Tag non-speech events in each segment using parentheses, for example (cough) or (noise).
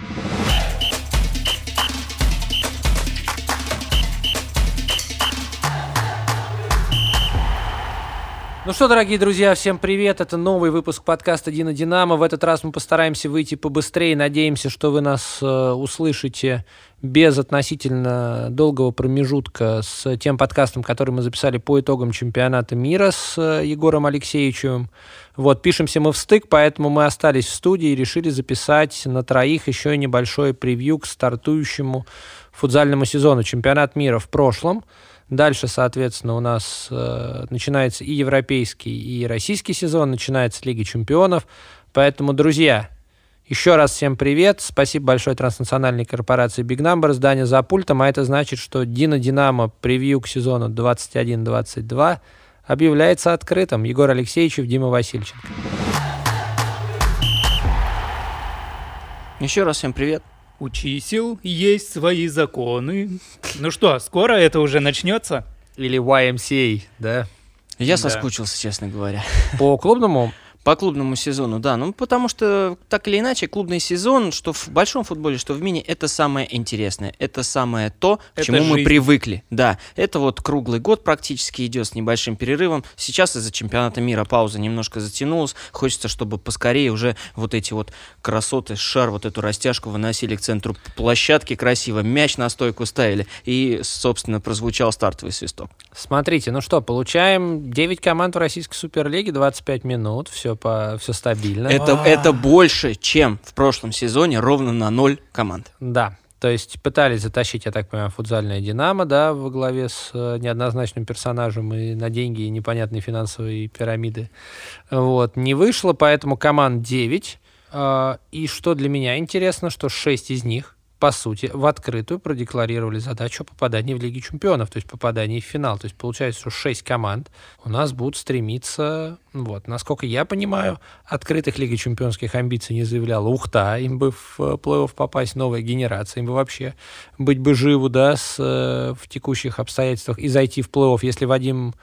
you Ну что, дорогие друзья, всем привет. Это новый выпуск подкаста «Дина Динамо». В этот раз мы постараемся выйти побыстрее. Надеемся, что вы нас э, услышите без относительно долгого промежутка с тем подкастом, который мы записали по итогам чемпионата мира с э, Егором Алексеевичем. Вот, пишемся мы в стык, поэтому мы остались в студии и решили записать на троих еще небольшое превью к стартующему футзальному сезону. Чемпионат мира в прошлом – Дальше, соответственно, у нас э, начинается и европейский, и российский сезон, начинается Лига чемпионов. Поэтому, друзья, еще раз всем привет. Спасибо большое транснациональной корпорации Big Numbers, Даня за пультом. А это значит, что Дина Динамо превью к сезону 21-22 объявляется открытым. Егор Алексеевич, Дима Васильченко. Еще раз всем привет. У чисел есть свои законы. Ну что, скоро это уже начнется? Или YMCA, да? Я да. соскучился, честно говоря. По клубному по клубному сезону, да. Ну, потому что, так или иначе, клубный сезон, что в большом футболе, что в мини, это самое интересное. Это самое то, к это чему жизнь. мы привыкли. Да, это вот круглый год практически идет с небольшим перерывом. Сейчас из-за чемпионата мира пауза немножко затянулась. Хочется, чтобы поскорее уже вот эти вот красоты, шар, вот эту растяжку выносили к центру площадки красиво, мяч на стойку ставили. И, собственно, прозвучал стартовый свисток. Смотрите, ну что, получаем 9 команд в российской суперлиге, 25 минут, все все, по, все стабильно. Это, это больше, чем в прошлом сезоне, ровно на ноль команд. Да, то есть пытались затащить, я так понимаю, футзальное «Динамо», да, во главе с э, неоднозначным персонажем и на деньги, и непонятные финансовые пирамиды. Вот, не вышло, поэтому команд 9. Э, и что для меня интересно, что 6 из них по сути, в открытую продекларировали задачу попадания в Лиги чемпионов, то есть попадания в финал. То есть получается, что шесть команд у нас будут стремиться, вот, насколько я понимаю, открытых Лиги чемпионских амбиций не заявляла Ухта, им бы в э, плей-офф попасть новая генерация, им бы вообще быть бы живу, да, с, э, в текущих обстоятельствах и зайти в плей-офф, если Вадим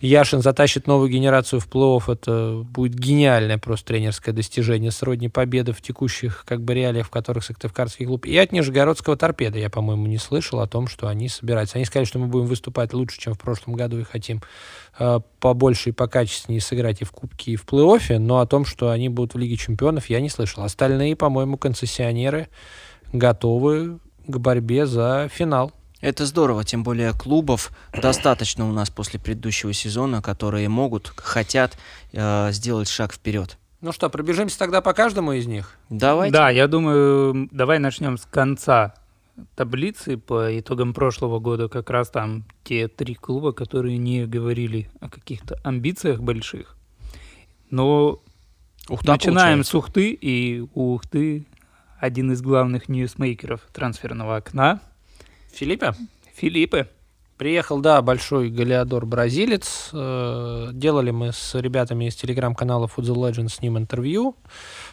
Яшин затащит новую генерацию в плей-офф, это будет гениальное просто тренерское достижение, сродни победы в текущих как бы реалиях, в которых Сыктывкарский клуб. И от Нижегородского торпеда я, по-моему, не слышал о том, что они собираются. Они сказали, что мы будем выступать лучше, чем в прошлом году, и хотим э, побольше и покачественнее сыграть и в Кубке, и в плей-оффе, но о том, что они будут в Лиге чемпионов, я не слышал. Остальные, по-моему, концессионеры готовы к борьбе за финал. Это здорово, тем более клубов достаточно у нас после предыдущего сезона, которые могут, хотят э, сделать шаг вперед. Ну что, пробежимся тогда по каждому из них? Давайте. Да, я думаю, давай начнем с конца таблицы по итогам прошлого года. Как раз там те три клуба, которые не говорили о каких-то амбициях больших. Но Ухта начинаем получается. с Ухты, и у Ухты один из главных ньюсмейкеров трансферного окна – Филиппе? Филиппе. Приехал, да, большой галиадор-бразилец. Э, делали мы с ребятами из телеграм-канала Football Legends с ним интервью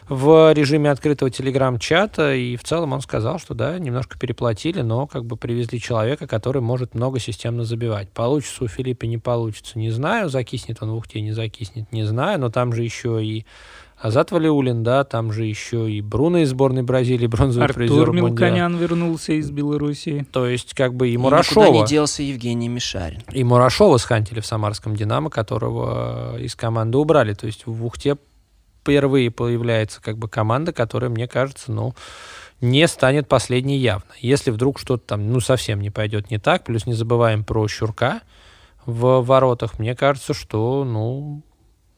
в режиме открытого телеграм-чата. И в целом он сказал, что да, немножко переплатили, но как бы привезли человека, который может много системно забивать. Получится у Филиппа, не получится, не знаю. Закиснет он в Ухте, не закиснет, не знаю. Но там же еще и Азат Валиулин, да, там же еще и Бруно из сборной Бразилии, бронзовый Артур призер Артур Милконян вернулся из Белоруссии. То есть, как бы и Мурашова. И никуда не делся Евгений Мишарин. И Мурашова схантили в самарском «Динамо», которого из команды убрали. То есть в Ухте впервые появляется как бы команда, которая, мне кажется, ну, не станет последней явно. Если вдруг что-то там, ну, совсем не пойдет не так, плюс не забываем про Щурка в воротах, мне кажется, что, ну,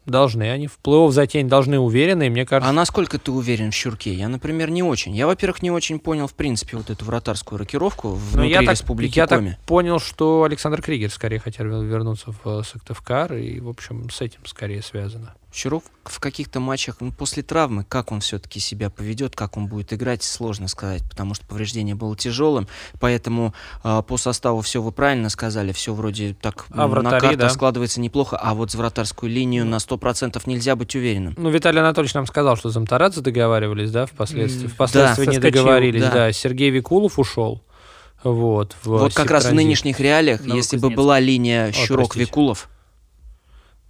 Должны они. В плей-офф затень должны уверены, мне кажется... А насколько ты уверен в Щурке? Я, например, не очень. Я, во-первых, не очень понял, в принципе, вот эту вратарскую рокировку ну, внутри я Республики так, я Коми. так понял, что Александр Кригер скорее хотел вернуться в Сыктывкар, и, в общем, с этим скорее связано. Щуров в каких-то матчах ну, после травмы, как он все-таки себя поведет, как он будет играть, сложно сказать, потому что повреждение было тяжелым, поэтому э, по составу все вы правильно сказали, все вроде так а вратари, на карту да. складывается неплохо, а вот за вратарскую линию на 100% нельзя быть уверенным. Ну, Виталий Анатольевич нам сказал, что Замтарадзе договаривались, да, впоследствии, впоследствии да, не договорились, да. да, Сергей Викулов ушел. Вот, вот как раз в нынешних реалиях, если бы была линия Щурок-Викулов,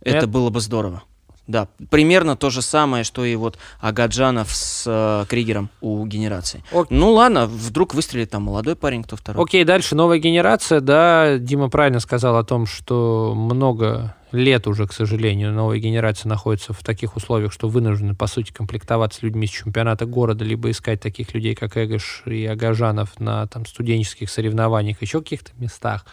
это было бы здорово. Да, примерно то же самое, что и вот Агаджанов с э, Кригером у генерации. Ок. Ну ладно, вдруг выстрелит там молодой парень, кто второй. Окей, дальше новая генерация, да, Дима правильно сказал о том, что много лет уже, к сожалению, новая генерация находится в таких условиях, что вынуждены, по сути, комплектоваться людьми с чемпионата города, либо искать таких людей, как Эгош и Агажанов на там, студенческих соревнованиях, еще каких-то местах.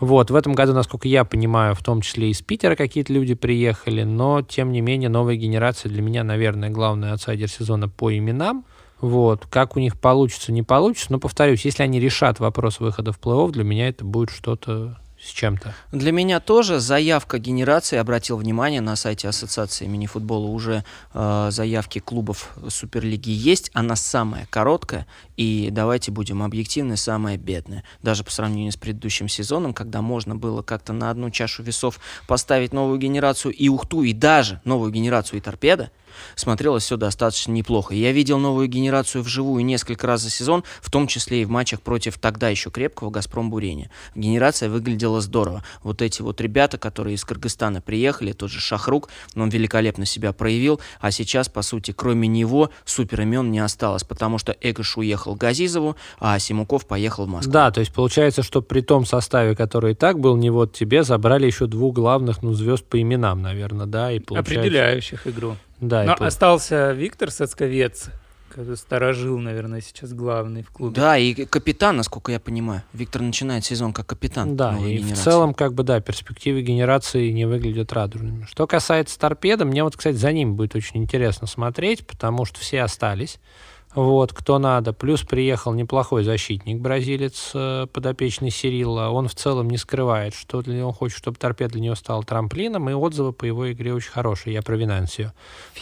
Вот, в этом году, насколько я понимаю, в том числе из Питера какие-то люди приехали, но, тем не менее, новая генерация для меня, наверное, главный аутсайдер сезона по именам. Вот, как у них получится, не получится, но, повторюсь, если они решат вопрос выхода в плей-офф, для меня это будет что-то с чем-то. Для меня тоже заявка генерации, обратил внимание, на сайте Ассоциации мини-футбола уже э, заявки клубов Суперлиги есть, она самая короткая и, давайте будем объективны, самая бедная. Даже по сравнению с предыдущим сезоном, когда можно было как-то на одну чашу весов поставить новую генерацию и Ухту, и даже новую генерацию и Торпеда, смотрелось все достаточно неплохо. Я видел новую генерацию вживую несколько раз за сезон, в том числе и в матчах против тогда еще крепкого «Газпром Бурения». Генерация выглядела здорово. Вот эти вот ребята, которые из Кыргызстана приехали, тот же Шахрук, он великолепно себя проявил, а сейчас, по сути, кроме него супер имен не осталось, потому что Эгош уехал Газизову, а Симуков поехал в Москву. Да, то есть получается, что при том составе, который и так был, не вот тебе, забрали еще двух главных, ну, звезд по именам, наверное, да, и получается... Определяющих игру. Да, Но остался Виктор Соцковец, сторожил, наверное, сейчас главный в клубе. Да, и капитан, насколько я понимаю. Виктор начинает сезон как капитан. Да, и генерации. в целом, как бы, да, перспективы генерации не выглядят радужными. Что касается торпеда, мне вот, кстати, за ним будет очень интересно смотреть, потому что все остались вот, кто надо. Плюс приехал неплохой защитник, бразилец, э, подопечный Сирилла. Он в целом не скрывает, что для него, хочет, чтобы торпед для него стал трамплином, и отзывы по его игре очень хорошие. Я про Винансию.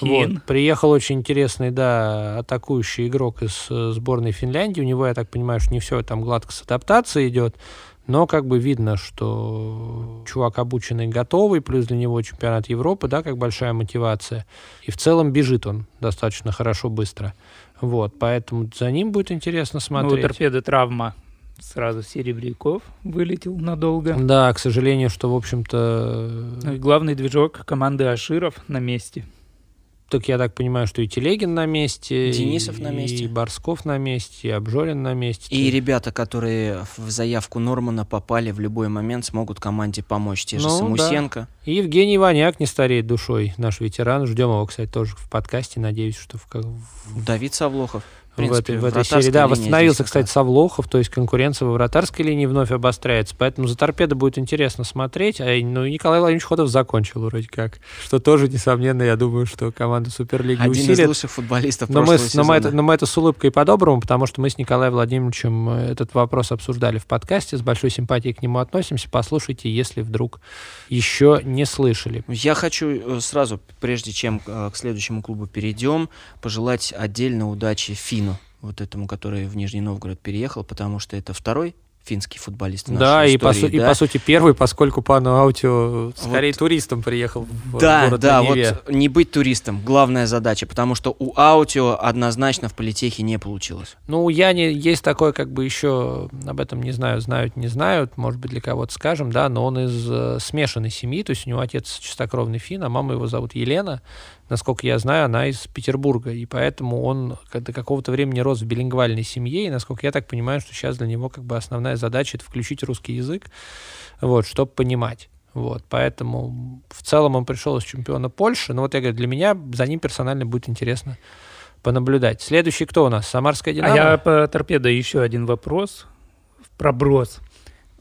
Вот. Приехал очень интересный, да, атакующий игрок из э, сборной Финляндии. У него, я так понимаю, что не все там гладко с адаптацией идет. Но как бы видно, что чувак обученный, готовый, плюс для него чемпионат Европы, да, как большая мотивация. И в целом бежит он достаточно хорошо, быстро. Вот, поэтому за ним будет интересно смотреть. Ну, у торпеды травма сразу Серебряков вылетел надолго. Да, к сожалению, что, в общем-то... Ну главный движок команды Аширов на месте. Так я так понимаю, что и Телегин на месте, Денисов и, на месте, и Борсков на месте, и Обжорин на месте. И ребята, которые в заявку Нормана попали в любой момент, смогут команде помочь. Те же ну, Самусенко. Да. И Евгений Ваняк не стареет душой, наш ветеран. Ждем его, кстати, тоже в подкасте. Надеюсь, что в... Давид Савлохов принципе, в этой, в этой серии. Да, восстановился, кстати, Савлохов, то есть конкуренция во вратарской линии вновь обостряется. Поэтому за торпедо будет интересно смотреть. А, ну, Николай Владимирович Ходов закончил вроде как. Что тоже, несомненно, я думаю, что команда Суперлиги Один усилит. из лучших футболистов но мы, но, мы это, но мы это с улыбкой по-доброму, потому что мы с Николаем Владимировичем э, этот вопрос обсуждали в подкасте. С большой симпатией к нему относимся. Послушайте, если вдруг еще не слышали. Я хочу э, сразу, прежде чем э, к следующему клубу перейдем, пожелать отдельно удачи Фину вот этому, который в Нижний Новгород переехал, потому что это второй финский футболист. Да, и, истории, по, да? и по сути первый, поскольку пану Аутио скорее вот, туристом приехал в да, город Да, вот не быть туристом, главная задача, потому что у Аутио однозначно в политехе не получилось. Ну, у Яни есть такое, как бы еще, об этом не знаю, знают, не знают, может быть, для кого-то скажем, да, но он из э, смешанной семьи, то есть у него отец чистокровный фин, а мама его зовут Елена, насколько я знаю, она из Петербурга, и поэтому он до какого-то времени рос в билингвальной семье, и, насколько я так понимаю, что сейчас для него как бы основная задача это включить русский язык, вот, чтобы понимать. Вот, поэтому в целом он пришел из чемпиона Польши, но вот я говорю, для меня за ним персонально будет интересно понаблюдать. Следующий кто у нас? Самарская «Динамо»? А я по торпедо еще один вопрос, проброс.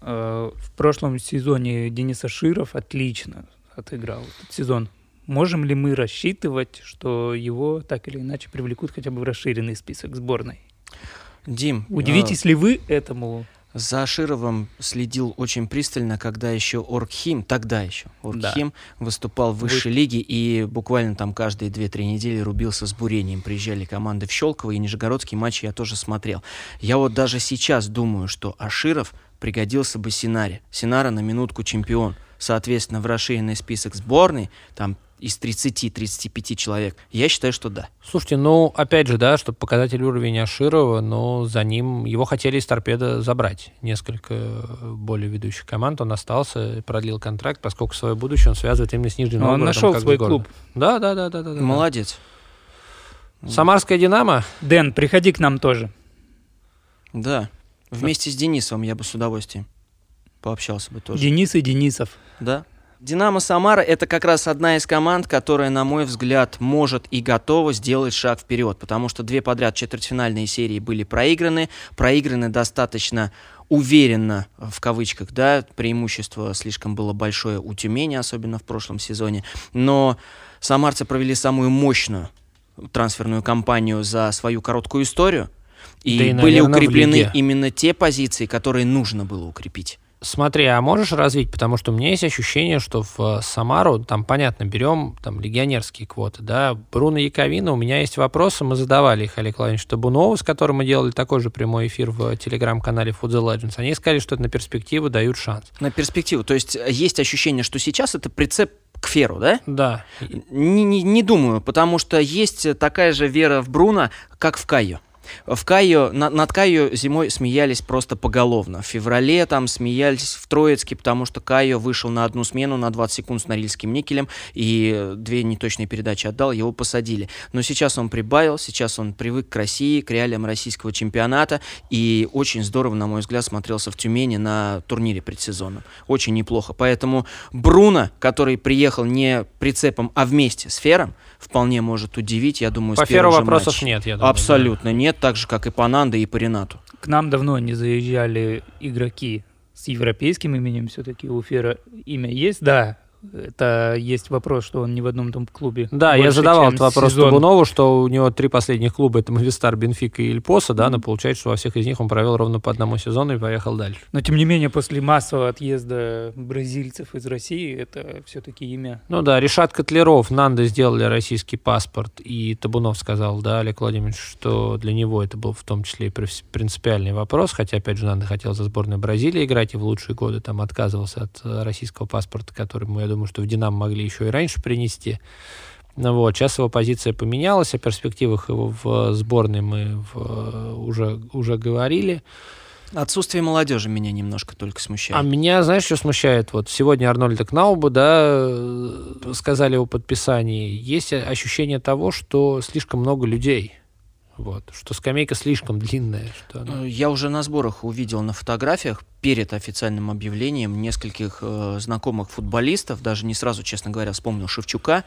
Э, в прошлом сезоне Денис Аширов отлично отыграл этот сезон. Можем ли мы рассчитывать, что его так или иначе привлекут хотя бы в расширенный список сборной? Дим, удивитесь э, ли вы этому? За Шировым следил очень пристально, когда еще Оргхим, тогда еще Оргхим да. выступал в высшей Вы... лиге и буквально там каждые 2-3 недели рубился с бурением. Приезжали команды в Щелково и Нижегородские матчи я тоже смотрел. Я вот даже сейчас думаю, что Аширов пригодился бы Синаре. Синара на минутку чемпион. Соответственно, в расширенный список сборной, там из 30-35 человек? Я считаю, что да. Слушайте, ну, опять же, да, чтобы показатель уровня Аширова, но за ним его хотели из торпеда забрать. Несколько более ведущих команд. Он остался, продлил контракт, поскольку свое будущее он связывает именно с Нижним Новгородом. Он нашел свой клуб. Да, да, да, да, да. Молодец. Самарская Динамо. Дэн, приходи к нам тоже. Да. Вместе с Денисом я бы с удовольствием пообщался бы тоже. Денис и Денисов. Да. Динамо Самара это как раз одна из команд, которая, на мой взгляд, может и готова сделать шаг вперед, потому что две подряд четвертьфинальные серии были проиграны, проиграны достаточно уверенно, в кавычках, да, преимущество слишком было большое у Тюмени, особенно в прошлом сезоне, но самарцы провели самую мощную трансферную кампанию за свою короткую историю, и, да и были наверное, укреплены именно те позиции, которые нужно было укрепить. Смотри, а можешь развить? Потому что у меня есть ощущение, что в э, Самару, там, понятно, берем там легионерские квоты, да, Бруно Яковина, у меня есть вопросы, мы задавали их Олег Владимирович Табунову, с которым мы делали такой же прямой эфир в телеграм-канале Food the Legends. Они сказали, что это на перспективу дают шанс. На перспективу, то есть э, есть ощущение, что сейчас это прицеп к Феру, да? Да. Не, не, не думаю, потому что есть такая же вера в Бруно, как в Кайо. В Кайо, на, над Кайо зимой смеялись просто поголовно. В феврале там смеялись в Троицке, потому что Кайо вышел на одну смену на 20 секунд с Норильским никелем и две неточные передачи отдал, его посадили. Но сейчас он прибавил, сейчас он привык к России, к реалиям российского чемпионата и очень здорово, на мой взгляд, смотрелся в Тюмени на турнире предсезонном. Очень неплохо. Поэтому Бруно, который приехал не прицепом, а вместе с Фером, вполне может удивить, я думаю, По с Феру вопросов матча. нет, я думаю. Абсолютно да. нет, так же, как и по Нандо и по Ренату. К нам давно не заезжали игроки с европейским именем, все-таки у Фера имя есть, да, это есть вопрос, что он не в одном том клубе. Да, больше, я задавал этот вопрос сезон. Табунову, что у него три последних клуба, это Мовистар, Бенфика и Ильпоса, да, но получается, что во всех из них он провел ровно по одному сезону и поехал дальше. Но, тем не менее, после массового отъезда бразильцев из России, это все-таки имя. Ну да, Решат Котлеров, Нанда сделали российский паспорт, и Табунов сказал, да, Олег Владимирович, что для него это был в том числе и принципиальный вопрос, хотя, опять же, Нанда хотел за сборную Бразилии играть, и в лучшие годы там отказывался от э, российского паспорта, который мы, я думаю, что в Динамо могли еще и раньше принести. Ну вот, сейчас его позиция поменялась, о перспективах его в сборной мы в, уже, уже говорили. Отсутствие молодежи меня немножко только смущает. А меня, знаешь, что смущает? Вот сегодня Арнольда Кнаубу, да, сказали о подписании. Есть ощущение того, что слишком много людей. Вот, что скамейка слишком длинная. Что она... Э, я уже на сборах увидел на фотографиях перед официальным объявлением нескольких э, знакомых футболистов, даже не сразу, честно говоря, вспомнил Шевчука,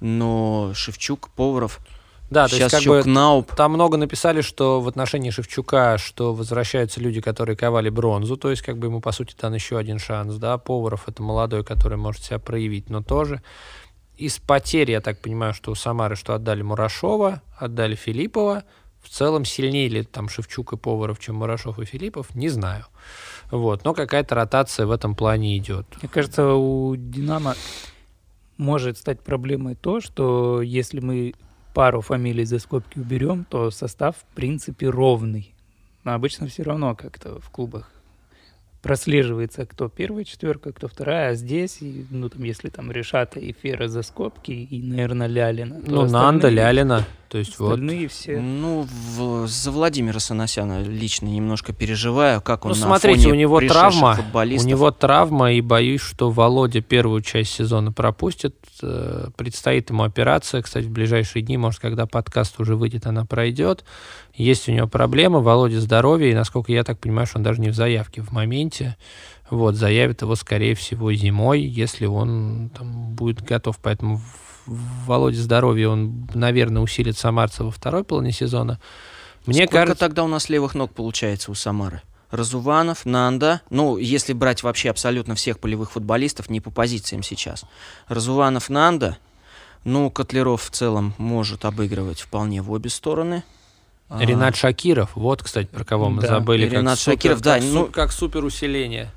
но Шевчук, Поваров, да, Сейчас то есть как бы Кнауп. там много написали, что в отношении Шевчука, что возвращаются люди, которые ковали бронзу, то есть как бы ему по сути дан еще один шанс, да, Поваров это молодой, который может себя проявить, но тоже из потерь, я так понимаю, что у Самары, что отдали Мурашова, отдали Филиппова, в целом сильнее ли там Шевчук и Поваров, чем Мурашов и Филиппов, не знаю. Вот, но какая-то ротация в этом плане идет. Мне кажется, у Динамо может стать проблемой то, что если мы пару фамилий за скобки уберем, то состав в принципе ровный. Но обычно все равно как-то в клубах прослеживается, кто первая четверка, кто вторая, а здесь, ну, там, если там Решата и Фера за скобки, и, наверное, Лялина. Ну, Нанда, Лялина. То есть Остальные вот. все. Ну, в, за Владимира Санасяна лично немножко переживаю, как он ну, на смотрите, фоне у него травма, у него травма, и боюсь, что Володя первую часть сезона пропустит. Э, предстоит ему операция, кстати, в ближайшие дни, может, когда подкаст уже выйдет, она пройдет. Есть у него проблемы, Володя здоровье, и, насколько я так понимаю, что он даже не в заявке в моменте. Вот, заявит его, скорее всего, зимой, если он там, будет готов. Поэтому Володя здоровье, он, наверное, усилит Самарца во второй половине сезона. Мне Сколько кажется... тогда у нас левых ног получается у Самары? Разуванов, Нанда, ну, если брать вообще абсолютно всех полевых футболистов, не по позициям сейчас. Разуванов, Нанда, ну, Котлеров в целом может обыгрывать вполне в обе стороны. Ренат Шакиров, вот, кстати, про кого мы да. забыли. Ренат как Шакиров, супер, да, как, ну, как супер усиление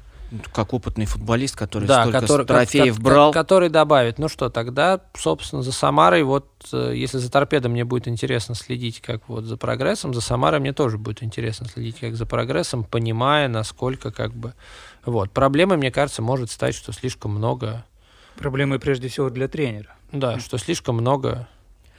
как опытный футболист, который да, столько который, трофеев как, брал. Который добавит. Ну что, тогда, собственно, за Самарой, вот э, если за торпедом мне будет интересно следить как вот за прогрессом, за Самарой мне тоже будет интересно следить как за прогрессом, понимая, насколько как бы... Вот. Проблемой, мне кажется, может стать, что слишком много... Проблемой прежде всего для тренера. Да, что слишком много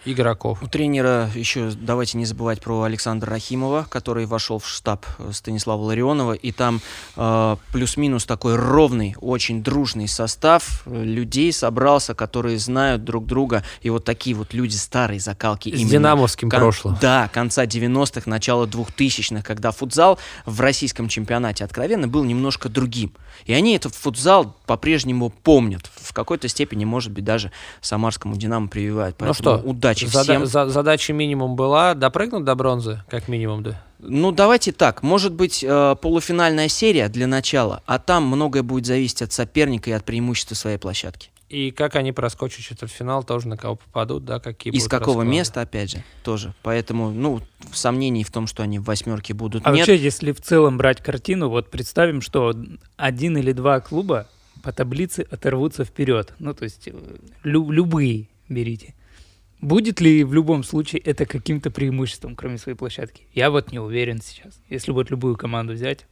игроков. У тренера еще давайте не забывать про Александра Рахимова, который вошел в штаб Станислава Ларионова, и там э, плюс-минус такой ровный, очень дружный состав людей собрался, которые знают друг друга, и вот такие вот люди старые закалки. С именно динамовским кон- прошлым. Да, конца 90-х, начала 2000-х, когда футзал в российском чемпионате откровенно был немножко другим. И они этот футзал по-прежнему помнят. В какой-то степени, может быть, даже самарскому «Динамо» прививают. Поэтому ну что, удачи зада- всем. За- задача минимум была допрыгнуть до бронзы, как минимум, да? Ну, давайте так. Может быть, э, полуфинальная серия для начала, а там многое будет зависеть от соперника и от преимущества своей площадки. И как они проскочат четвертьфинал, тоже на кого попадут, да, какие Из какого расклады. места, опять же, тоже. Поэтому, ну, сомнений в том, что они в восьмерке будут, а нет. вообще, если в целом брать картину, вот представим, что один или два клуба по таблице оторвутся вперед. Ну, то есть э, лю- любые берите. Будет ли в любом случае это каким-то преимуществом, кроме своей площадки? Я вот не уверен сейчас. Если вот любую команду взять,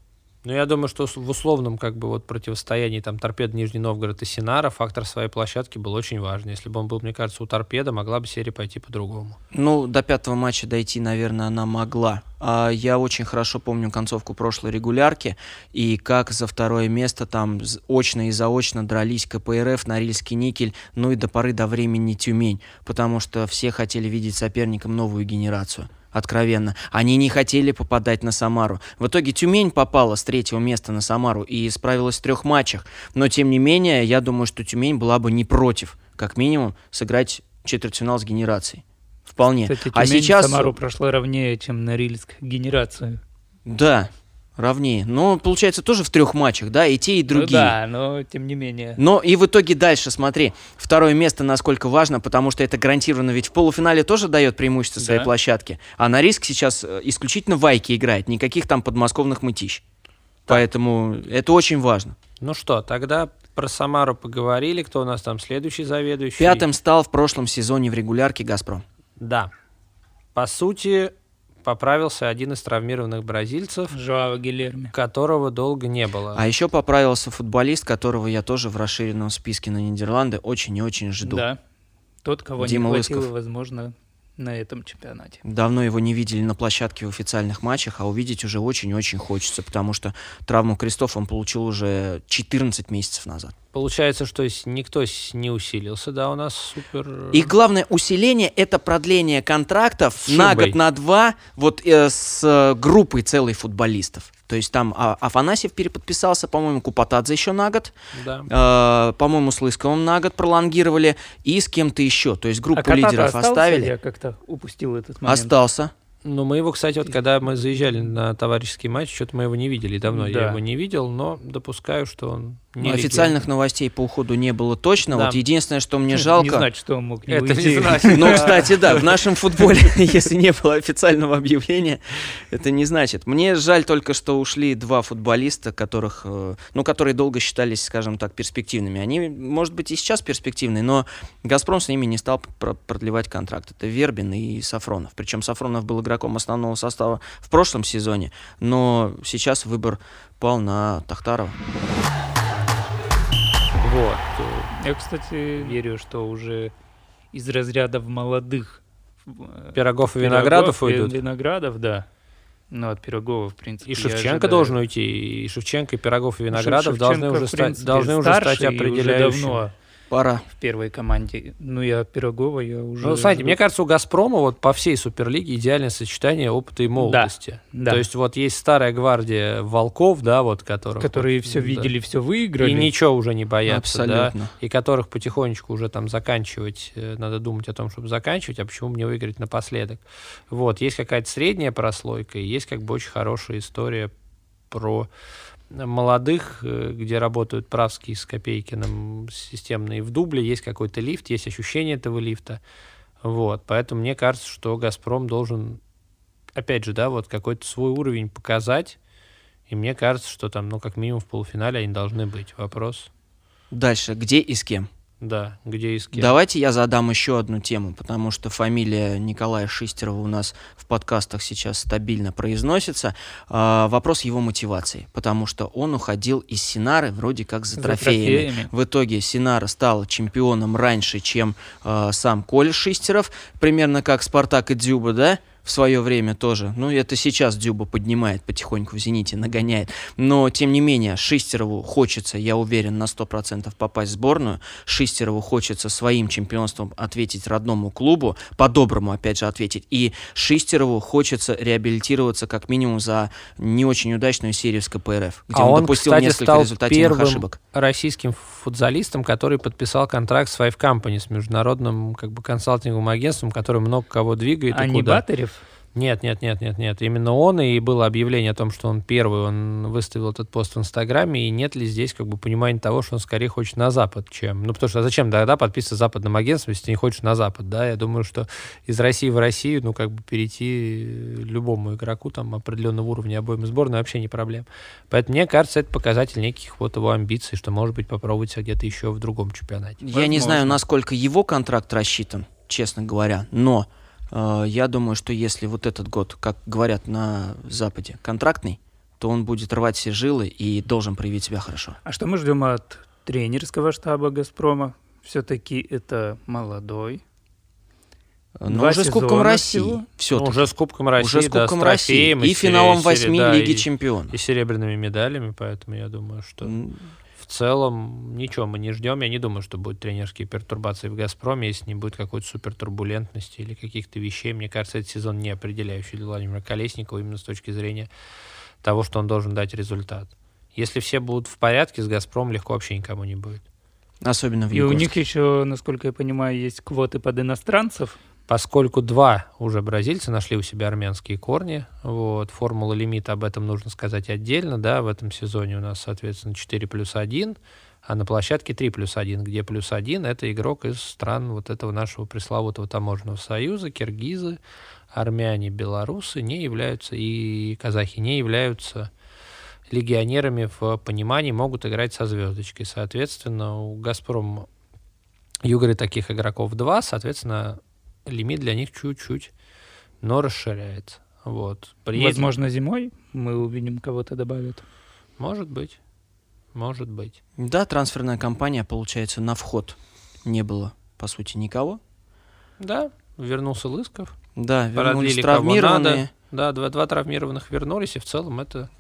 ну, я думаю, что в условном как бы вот противостоянии там Торпед Нижний Новгород и Синара фактор своей площадки был очень важен. Если бы он был, мне кажется, у Торпеда, могла бы серия пойти по-другому. Ну, до пятого матча дойти, наверное, она могла. А я очень хорошо помню концовку прошлой регулярки и как за второе место там очно и заочно дрались КПРФ, Норильский никель, ну и до поры до времени Тюмень, потому что все хотели видеть соперником новую генерацию откровенно. Они не хотели попадать на Самару. В итоге Тюмень попала с третьего места на Самару и справилась в трех матчах. Но, тем не менее, я думаю, что Тюмень была бы не против, как минимум, сыграть четвертьфинал с генерацией. Вполне. Кстати, а Тюмень а сейчас... Самару прошла ровнее, чем Норильск генерацию. Да, равнее. Но, получается, тоже в трех матчах, да, и те, и ну другие. Ну да, но тем не менее. Но и в итоге дальше, смотри, второе место насколько важно, потому что это гарантированно, ведь в полуфинале тоже дает преимущество своей да. площадке. А на риск сейчас э, исключительно Вайки играет, никаких там подмосковных мытищ. Да. Поэтому это очень важно. Ну что, тогда про Самару поговорили. Кто у нас там следующий заведующий? Пятым стал в прошлом сезоне в регулярке «Газпром». Да. По сути, поправился один из травмированных бразильцев, Жоао Гилерми, которого долго не было. А еще поправился футболист, которого я тоже в расширенном списке на Нидерланды очень и очень жду. Да, тот, кого Дима не хватило, Лысков. возможно, на этом чемпионате. Давно его не видели на площадке в официальных матчах, а увидеть уже очень-очень хочется, потому что травму крестов он получил уже 14 месяцев назад. Получается, что никто не усилился, да, у нас супер... Э, И главное усиление — это продление контрактов на год, на два, вот э, с э, группой целой футболистов. То есть там а, Афанасьев переподписался, по-моему, Купатадзе еще на год. Да. Э, по-моему, с Лысковым на год пролонгировали. И с кем-то еще. То есть группу а лидеров оставили. Я как-то упустил этот момент. Остался. Ну, мы его, кстати, вот когда мы заезжали на товарищеский матч, что-то мы его не видели давно. Да. Я его не видел, но допускаю, что он не Официальных новостей по уходу не было точно. Да. Вот единственное, что мне жалко... Не знать, что он мог не Это уйти. не значит. (laughs) Ну, кстати, да, в нашем футболе, (laughs) если не было официального объявления, это не значит. Мне жаль только, что ушли два футболиста, которых, э, ну, которые долго считались, скажем так, перспективными. Они, может быть, и сейчас перспективные, но «Газпром» с ними не стал продлевать контракт. Это Вербин и Сафронов. Причем Сафронов был игроком основного состава в прошлом сезоне, но сейчас выбор пал на Тахтарова. Вот. Я, кстати, верю, что уже из разряда молодых э, пирогов и виноградов пирогов, уйдут. Виноградов, да. Ну, от Пирогова, в принципе. И Шевченко должен уйти, и Шевченко, и Пирогов, и Виноградов Шевченко, должны уже стать, должны уже стать определяющими. Уже давно Пора. В первой команде. Ну, я Пирогова, я уже... Ну, смотрите, мне кажется, у «Газпрома» вот по всей Суперлиге идеальное сочетание опыта и молодости. Да, да. То есть вот есть старая гвардия волков, да, вот, которых... Которые вот, все видели, все выиграли. И ничего уже не боятся, Абсолютно. да. И которых потихонечку уже там заканчивать, э, надо думать о том, чтобы заканчивать, а почему мне выиграть напоследок. Вот, есть какая-то средняя прослойка, и есть как бы очень хорошая история про молодых, э, где работают Правский с Копейкиным системные, в Дубле есть какой-то лифт, есть ощущение этого лифта. Вот, поэтому мне кажется, что «Газпром» должен, опять же, да, вот какой-то свой уровень показать, и мне кажется, что там, ну, как минимум в полуфинале они должны быть. Вопрос. Дальше, где и с кем? Да, где и с кем. Давайте я задам еще одну тему, потому что фамилия Николая Шистерова у нас в подкастах сейчас стабильно произносится. А, вопрос его мотивации, потому что он уходил из Синары вроде как за, за трофеями. трофеями. В итоге Синара стал чемпионом раньше, чем а, сам Коля Шистеров, примерно как Спартак и Дзюба, да? В свое время тоже. Ну, это сейчас Дюба поднимает потихоньку в «Зените», нагоняет. Но, тем не менее, Шистерову хочется, я уверен, на 100% попасть в сборную. Шистерову хочется своим чемпионством ответить родному клубу, по-доброму, опять же, ответить. И Шистерову хочется реабилитироваться как минимум за не очень удачную серию с КПРФ, где а он, он допустил кстати, несколько стал результативных первым ошибок. российским футболистом, который подписал контракт с Five Company, с международным как бы консалтинговым агентством, который много кого двигает. А не Батарев? Нет, нет, нет, нет, нет. Именно он, и было объявление о том, что он первый, он выставил этот пост в Инстаграме, и нет ли здесь как бы понимания того, что он скорее хочет на Запад, чем... Ну, потому что зачем тогда подписываться западным агентством, если ты не хочешь на Запад, да? Я думаю, что из России в Россию, ну, как бы перейти любому игроку там определенного уровня обоим сборной вообще не проблем. Поэтому мне кажется, это показатель неких вот его амбиций, что, может быть, попробовать себя где-то еще в другом чемпионате. Я Возможно. не знаю, насколько его контракт рассчитан, честно говоря, но я думаю, что если вот этот год, как говорят на Западе, контрактный, то он будет рвать все жилы и должен проявить себя хорошо. А что мы ждем от тренерского штаба «Газпрома»? Все-таки это молодой. Ну, уже с Кубком России. Все ну, уже с Кубком России, уже с Кубком да, России. И, и финалом восьми да, Лиги и, Чемпионов. И серебряными медалями, поэтому я думаю, что целом ничего мы не ждем. Я не думаю, что будут тренерские пертурбации в «Газпроме», если не будет какой-то супертурбулентности или каких-то вещей. Мне кажется, этот сезон не определяющий для Владимира Колесникова именно с точки зрения того, что он должен дать результат. Если все будут в порядке, с «Газпром» легко вообще никому не будет. Особенно в И у них еще, насколько я понимаю, есть квоты под иностранцев поскольку два уже бразильца нашли у себя армянские корни, вот, формула лимита, об этом нужно сказать отдельно, да, в этом сезоне у нас, соответственно, 4 плюс 1, а на площадке 3 плюс 1, где плюс 1 это игрок из стран вот этого нашего пресловутого таможенного союза, киргизы, армяне, белорусы не являются, и казахи не являются легионерами в понимании, могут играть со звездочкой. Соответственно, у «Газпром» Югры таких игроков два, соответственно, лимит для них чуть-чуть, но расширяется. Вот. При Возможно, зимой мы увидим, кого-то добавят. Может быть. Может быть. Да, трансферная кампания, получается, на вход не было, по сути, никого. Да, вернулся Лысков. Да, вернулись травмированные. Да, два, два травмированных вернулись, и в целом это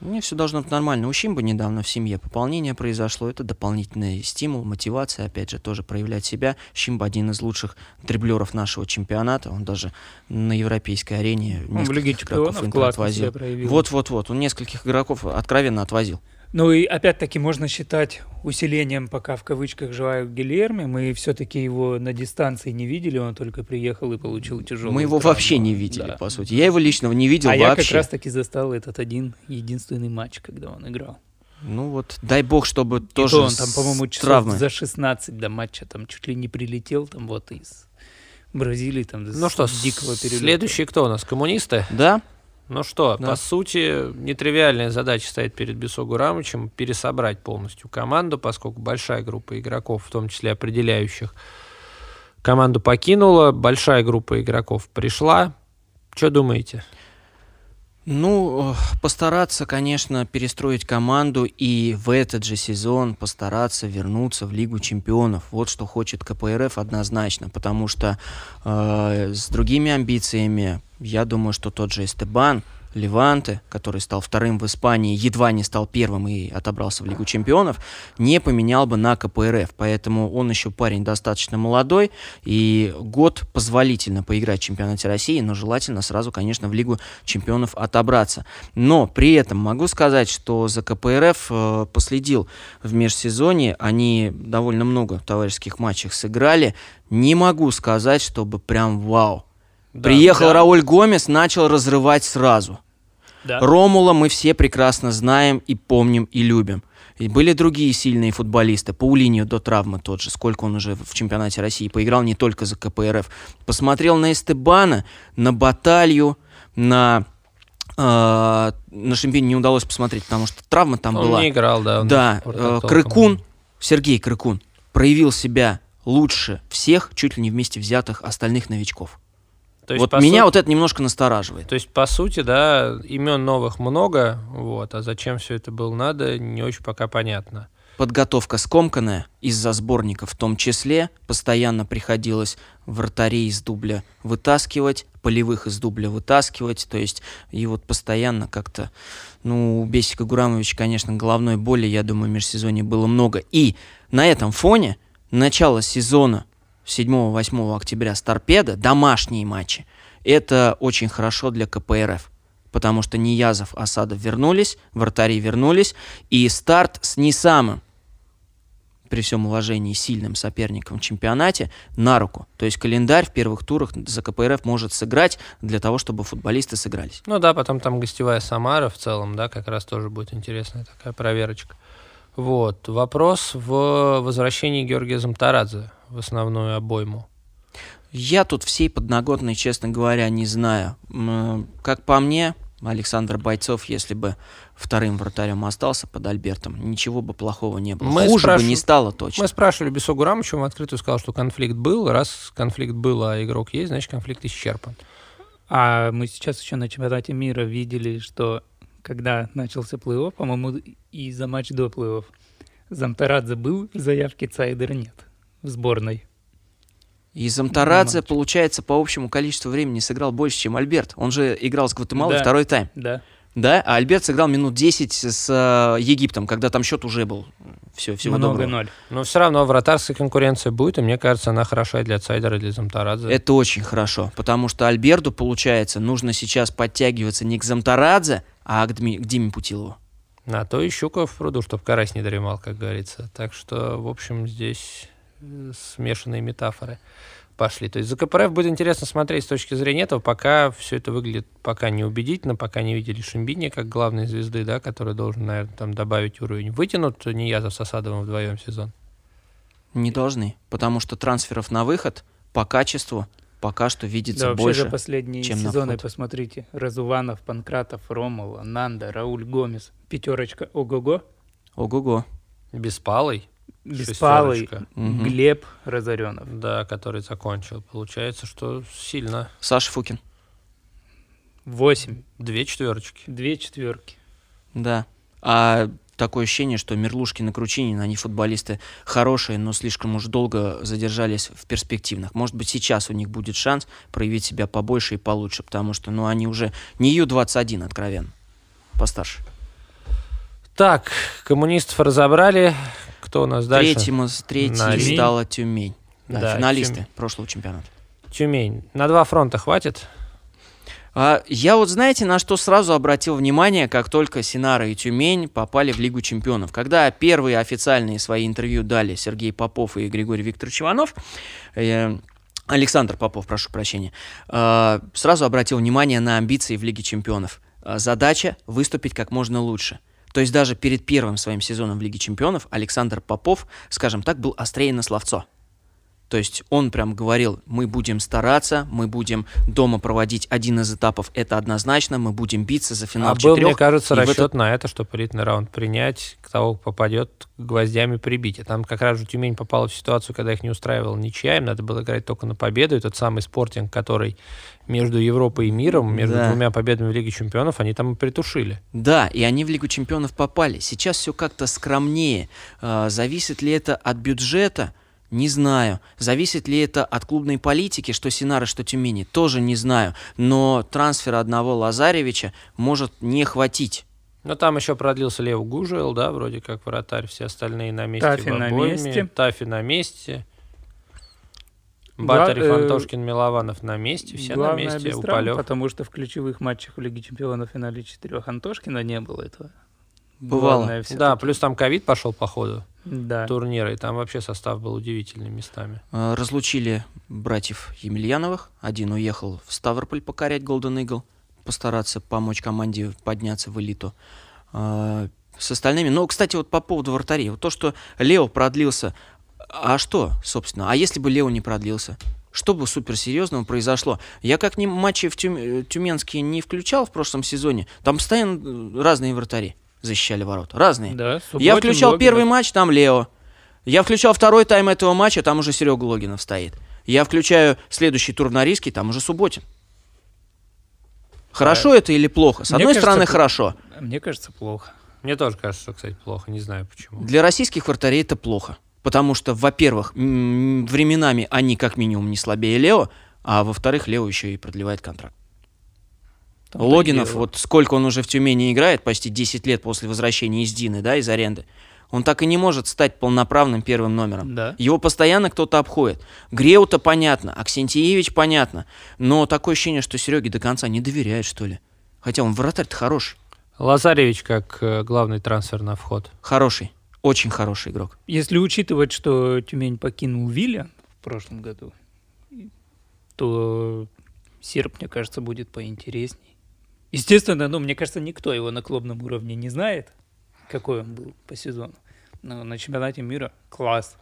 мне все должно быть нормально. У Щимба недавно в семье пополнение произошло. Это дополнительный стимул, мотивация, опять же, тоже проявлять себя. Щимба один из лучших дриблеров нашего чемпионата. Он даже на европейской арене он в Лиге игроков отвозил. Вот-вот-вот. Он нескольких игроков откровенно отвозил. Ну и опять-таки можно считать усилением, пока в кавычках живаю Гильерме. Мы все-таки его на дистанции не видели, он только приехал и получил тяжелый. Мы его травму. вообще не видели, да. по сути. Я его лично не видел а вообще. А я как раз-таки застал этот один единственный матч, когда он играл. Ну вот, дай бог, чтобы и тоже то он там, по-моему, часов травмы. за 16 до матча там чуть ли не прилетел там вот из Бразилии там ну что, дикого перелета. Следующий кто у нас? Коммунисты? Да. Ну что, да. по сути, нетривиальная задача стоит перед Бесогу Рамычем пересобрать полностью команду, поскольку большая группа игроков, в том числе определяющих, команду покинула, большая группа игроков пришла. Что думаете? Ну, постараться, конечно, перестроить команду и в этот же сезон постараться вернуться в Лигу чемпионов. Вот что хочет КПРФ однозначно, потому что э, с другими амбициями, я думаю, что тот же Эстебан – Леванте, который стал вторым в Испании, едва не стал первым и отобрался в Лигу чемпионов, не поменял бы на КПРФ. Поэтому он еще парень достаточно молодой, и год позволительно поиграть в чемпионате России, но желательно сразу, конечно, в Лигу чемпионов отобраться. Но при этом могу сказать, что за КПРФ э, последил в межсезонье, они довольно много товарищеских матчей сыграли. Не могу сказать, чтобы прям вау. Да, Приехал да. Рауль Гомес, начал разрывать сразу. Да. Ромула мы все прекрасно знаем и помним и любим. И были другие сильные футболисты. Паулиньо до травмы тот же. Сколько он уже в чемпионате России поиграл не только за КПРФ. Посмотрел на Эстебана, на Баталью, на э, на Шимпине не удалось посмотреть, потому что травма там он была. не играл, да. Да, э, Крыкун, Сергей Крыкун проявил себя лучше всех, чуть ли не вместе взятых остальных новичков. То есть, вот меня сути- вот это немножко настораживает. То есть, по сути, да, имен новых много, вот, а зачем все это было надо, не очень пока понятно. Подготовка скомканная из-за сборника в том числе. Постоянно приходилось вратарей из дубля вытаскивать, полевых из дубля вытаскивать. То есть, и вот постоянно как-то, ну, у Бесика Гурамовича, конечно, головной боли, я думаю, в межсезонье было много. И на этом фоне начало сезона 7-8 октября с торпеда, домашние матчи, это очень хорошо для КПРФ. Потому что Ниязов, Асадов вернулись, вратари вернулись, и старт с не самым при всем уважении сильным соперником в чемпионате на руку. То есть календарь в первых турах за КПРФ может сыграть для того, чтобы футболисты сыгрались. Ну да, потом там гостевая Самара в целом, да, как раз тоже будет интересная такая проверочка. Вот. Вопрос в возвращении Георгия Замтарадзе в основную обойму. Я тут всей подноготной, честно говоря, не знаю. Как по мне, Александр Бойцов, если бы вторым вратарем остался под Альбертом, ничего бы плохого не было. Мы Хуже бы спрашиваем- не стало точно. Мы спрашивали Бесо Гурамовича, он открыто сказал, что конфликт был. Раз конфликт был, а игрок есть, значит конфликт исчерпан. А мы сейчас еще на чемпионате мира видели, что когда начался плей-офф, по-моему, и за матч до плей-офф, Замтарадзе был в заявке, Цайдер нет в сборной. И Замтарадзе, матч. получается, по общему количеству времени сыграл больше, чем Альберт. Он же играл с Гватемалой Да. второй тайм. Да. Да, а Альберт сыграл минут 10 с э, Египтом, когда там счет уже был. Все, всего доброго. Много-ноль. Но все равно вратарская конкуренция будет, и мне кажется, она хороша и для Цайдера, и для Замтарадзе. Это очень хорошо, потому что Альберту, получается, нужно сейчас подтягиваться не к Замтарадзе, а к, Дми- к Диме Путилову. А то и щука в пруду, чтоб карась не дремал, как говорится. Так что, в общем, здесь смешанные метафоры пошли. То есть за КПРФ будет интересно смотреть с точки зрения этого, пока все это выглядит пока неубедительно, пока не видели Шимбини как главной звезды, да, который должен, наверное, там добавить уровень. Вытянут Ниязов с Осадовым вдвоем сезон. Не должны, потому что трансферов на выход по качеству пока что видится Да, вообще больше. за последние чем на сезоны вход. посмотрите. Разуванов, Панкратов, Ромул, Нанда, Рауль Гомес. Пятерочка ого-го. Ого-го. Беспалый, Беспалый, Шестерочка. Глеб Разоренов. да, который закончил. Получается, что сильно. Саша Фукин. Восемь. Две четверочки. Две четверки. Да. А такое ощущение, что Мерлушкин и Кручинин, они футболисты хорошие, но слишком уж долго задержались в перспективных. Может быть, сейчас у них будет шанс проявить себя побольше и получше, потому что, ну, они уже не Ю-21, откровенно. Постарше. Так, коммунистов разобрали. Кто у нас дальше? Третьим, третьей стала Тюмень. Да, Да, финалисты Тюмень. прошлого чемпионата. Тюмень. На два фронта хватит? А, я вот знаете, на что сразу обратил внимание, как только Синара и Тюмень попали в Лигу чемпионов. Когда первые официальные свои интервью дали Сергей Попов и Григорий Викторович Иванов, э, Александр Попов, прошу прощения, э, сразу обратил внимание на амбиции в Лиге чемпионов. Э, задача выступить как можно лучше. То есть даже перед первым своим сезоном в Лиге чемпионов Александр Попов, скажем так, был острее на словцо. То есть он прям говорил, мы будем стараться, мы будем дома проводить один из этапов, это однозначно, мы будем биться за финал а был, четырех. мне кажется, и расчет этот- на это, чтобы элитный раунд принять, к того, попадет гвоздями прибить. И там как раз же Тюмень попала в ситуацию, когда их не устраивала ничья, им надо было играть только на победу. И тот самый спортинг, который между Европой и миром, между Да. двумя победами в Лиге чемпионов, они там и притушили. Да, и они в Лигу чемпионов попали. Сейчас все как-то скромнее. А, зависит ли это от бюджета? Не знаю. Зависит ли это от клубной политики, что Синара, что Тюмени? Тоже не знаю. Но трансфера одного Лазаревича может не хватить. Но там еще продлился Лев Гужел, да, вроде как вратарь, все остальные на месте. Тафи на месте. Тафи на месте. Гла- Батарев, э, Антошкин, Милованов на месте, все Главное, на месте, без травм, потому что в ключевых матчах в Лиге Чемпионов в финале четырех Антошкина не было этого. Бывало. Главное всё-таки- Да, плюс там ковид пошел по ходу Да. турнира, и там вообще состав был удивительный местами. А, Разлучили братьев Емельяновых. Один уехал в Ставрополь покорять Голден Игл, постараться помочь команде подняться в элиту. А, С остальными... Ну, кстати, вот по поводу вратарей. Вот то, что Лео продлился... А что, собственно? А если бы Лео не продлился? Что бы суперсерьезного произошло? Я как ни матчи в Тюм- э, Тюменские не включал в прошлом сезоне. Там постоянно э, разные вратари защищали ворота. Разные. Да, Я Субботин, включал Логинов. первый матч, там Лео. Я включал второй тайм этого матча, там уже Серега Логинов стоит. Я включаю следующий тур на риски, там уже Субботин. Хорошо а, это или плохо? С одной кажется, стороны, хорошо. Мне кажется, плохо. Мне тоже кажется, что, кстати, плохо. Не знаю почему. Для российских вратарей это плохо. Потому что, во-первых, временами они как минимум не слабее Лео, а во-вторых, Лео еще и продлевает контракт. Там Логинов, вот сколько он уже в Тюмени играет, почти 10 лет после возвращения из Дины, да, из аренды. Он так и не может стать полноправным первым номером. Да. Его постоянно кто-то обходит. Греута понятно, Аксентиевич понятно. Но такое ощущение, что Сереге до конца не доверяет, что ли. Хотя он вратарь-то хороший. Лазаревич как э, главный трансфер на вход. Хороший. Очень хороший игрок. Если учитывать, что Тюмень покинул Виля в прошлом году, то серп, мне кажется, будет поинтересней. Естественно, ну, мне кажется, никто его на клубном уровне не знает какой он был по сезону. Но на чемпионате мира класс.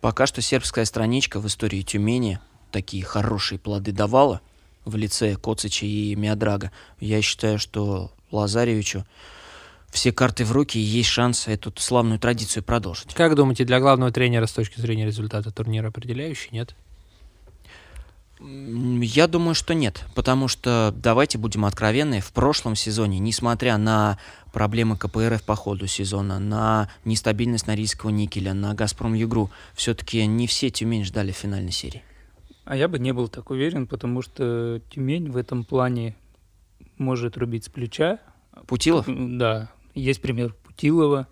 Пока что сербская страничка в истории Тюмени такие хорошие плоды давала в лице Коцича и Миодрага. Я считаю, что Лазаревичу все карты в руки, и есть шанс эту славную традицию продолжить. Как думаете, для главного тренера с точки зрения результата турнира определяющий, нет? Я думаю, что нет, потому что, давайте будем откровенны, в прошлом сезоне, несмотря на проблемы КПРФ по ходу сезона, на нестабильность Норильского никеля, на Газпром Югру, все-таки не все Тюмень ждали финальной серии. А я бы не был так уверен, потому что Тюмень в этом плане может рубить с плеча. Путилов? Да. Есть пример Путилова,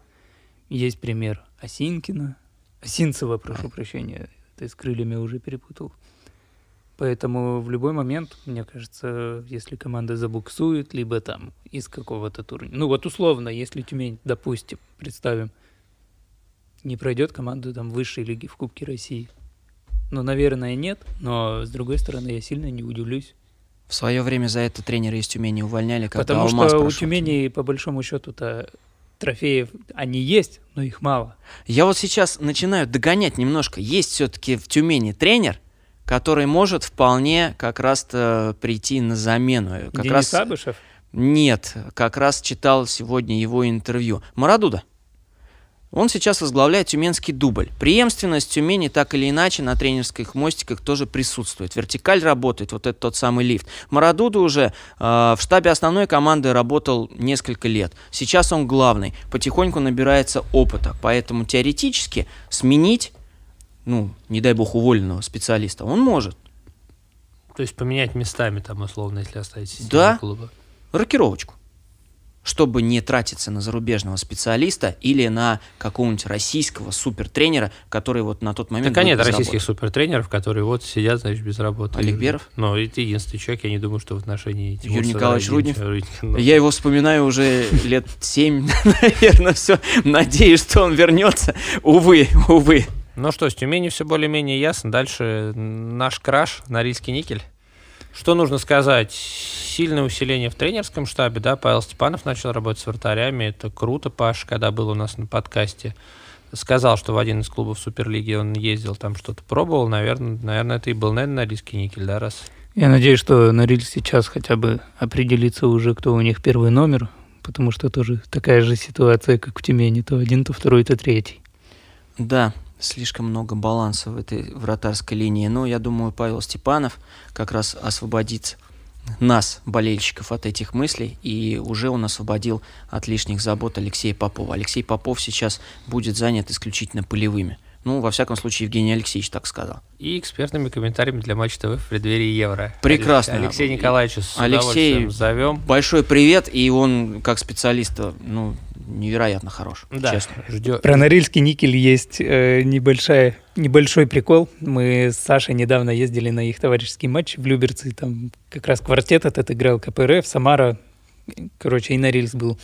есть пример Осинкина. Осинцева, прошу прощения, ты с крыльями уже перепутал. Поэтому в любой момент, мне кажется, если команда забуксует, либо там из какого-то турнира. Ну вот условно, если Тюмень, допустим, представим, не пройдет команду там высшей лиги в Кубке России. Ну, наверное, нет, но с другой стороны, я сильно не удивлюсь. В свое время за это тренера из Тюмени увольняли, когда Потому Алмаз что у Тюмени, по большому счету-то, трофеев, они есть, но их мало. Я вот сейчас начинаю догонять немножко. Есть все-таки в Тюмени тренер, который может вполне как раз-то прийти на замену. Как Денис раз... Абышев? Нет, как раз читал сегодня его интервью. Марадуда. Он сейчас возглавляет тюменский дубль. Преемственность Тюмени так или иначе на тренерских мостиках тоже присутствует. Вертикаль работает, вот этот тот самый лифт. Марадуда уже э, в штабе основной команды работал несколько лет. Сейчас он главный. Потихоньку набирается опыта. Поэтому теоретически сменить ну, не дай бог, уволенного специалиста, он может. То есть поменять местами там, условно, если оставить систему да? клуба? рокировочку. Чтобы не тратиться на зарубежного специалиста или на какого-нибудь российского супертренера, который вот на тот момент... Так нет российских супертренеров, которые вот сидят, значит, без работы. Олег Беров? Ну, это единственный человек, я не думаю, что в отношении... Юрий Николаевич Руднев? Я его вспоминаю уже лет семь, (laughs) наверное, все. Надеюсь, что он вернется. Увы, увы. Ну что, с Тюмени все более-менее ясно. Дальше наш краш, Норильский никель. Что нужно сказать? Сильное усиление в тренерском штабе, да, Павел Степанов начал работать с вратарями, это круто, Паш, когда был у нас на подкасте, сказал, что в один из клубов Суперлиги он ездил, там что-то пробовал, наверное, наверное, это и был, наверное, Норильский никель, да, раз? Я надеюсь, что Нориль сейчас хотя бы определится уже, кто у них первый номер, потому что тоже такая же ситуация, как в Тюмени, то один, то второй, то третий. Да, слишком много баланса в этой вратарской линии. Но я думаю, Павел Степанов как раз освободит нас, болельщиков, от этих мыслей, и уже он освободил от лишних забот Алексея Попова. Алексей Попов сейчас будет занят исключительно полевыми. Ну, во всяком случае, Евгений Алексеевич так сказал. И экспертными комментариями для Матч ТВ в преддверии Евро. Прекрасно. Алексей Николаевич с Алексей, зовем. Большой привет, и он как специалист, ну, невероятно хорош, да, честно. Ждем. Про Норильский никель есть э, небольшая, небольшой прикол. Мы с Сашей недавно ездили на их товарищеский матч в Люберцы. Там как раз квартет этот играл КПРФ, Самара, короче, и Норильск был.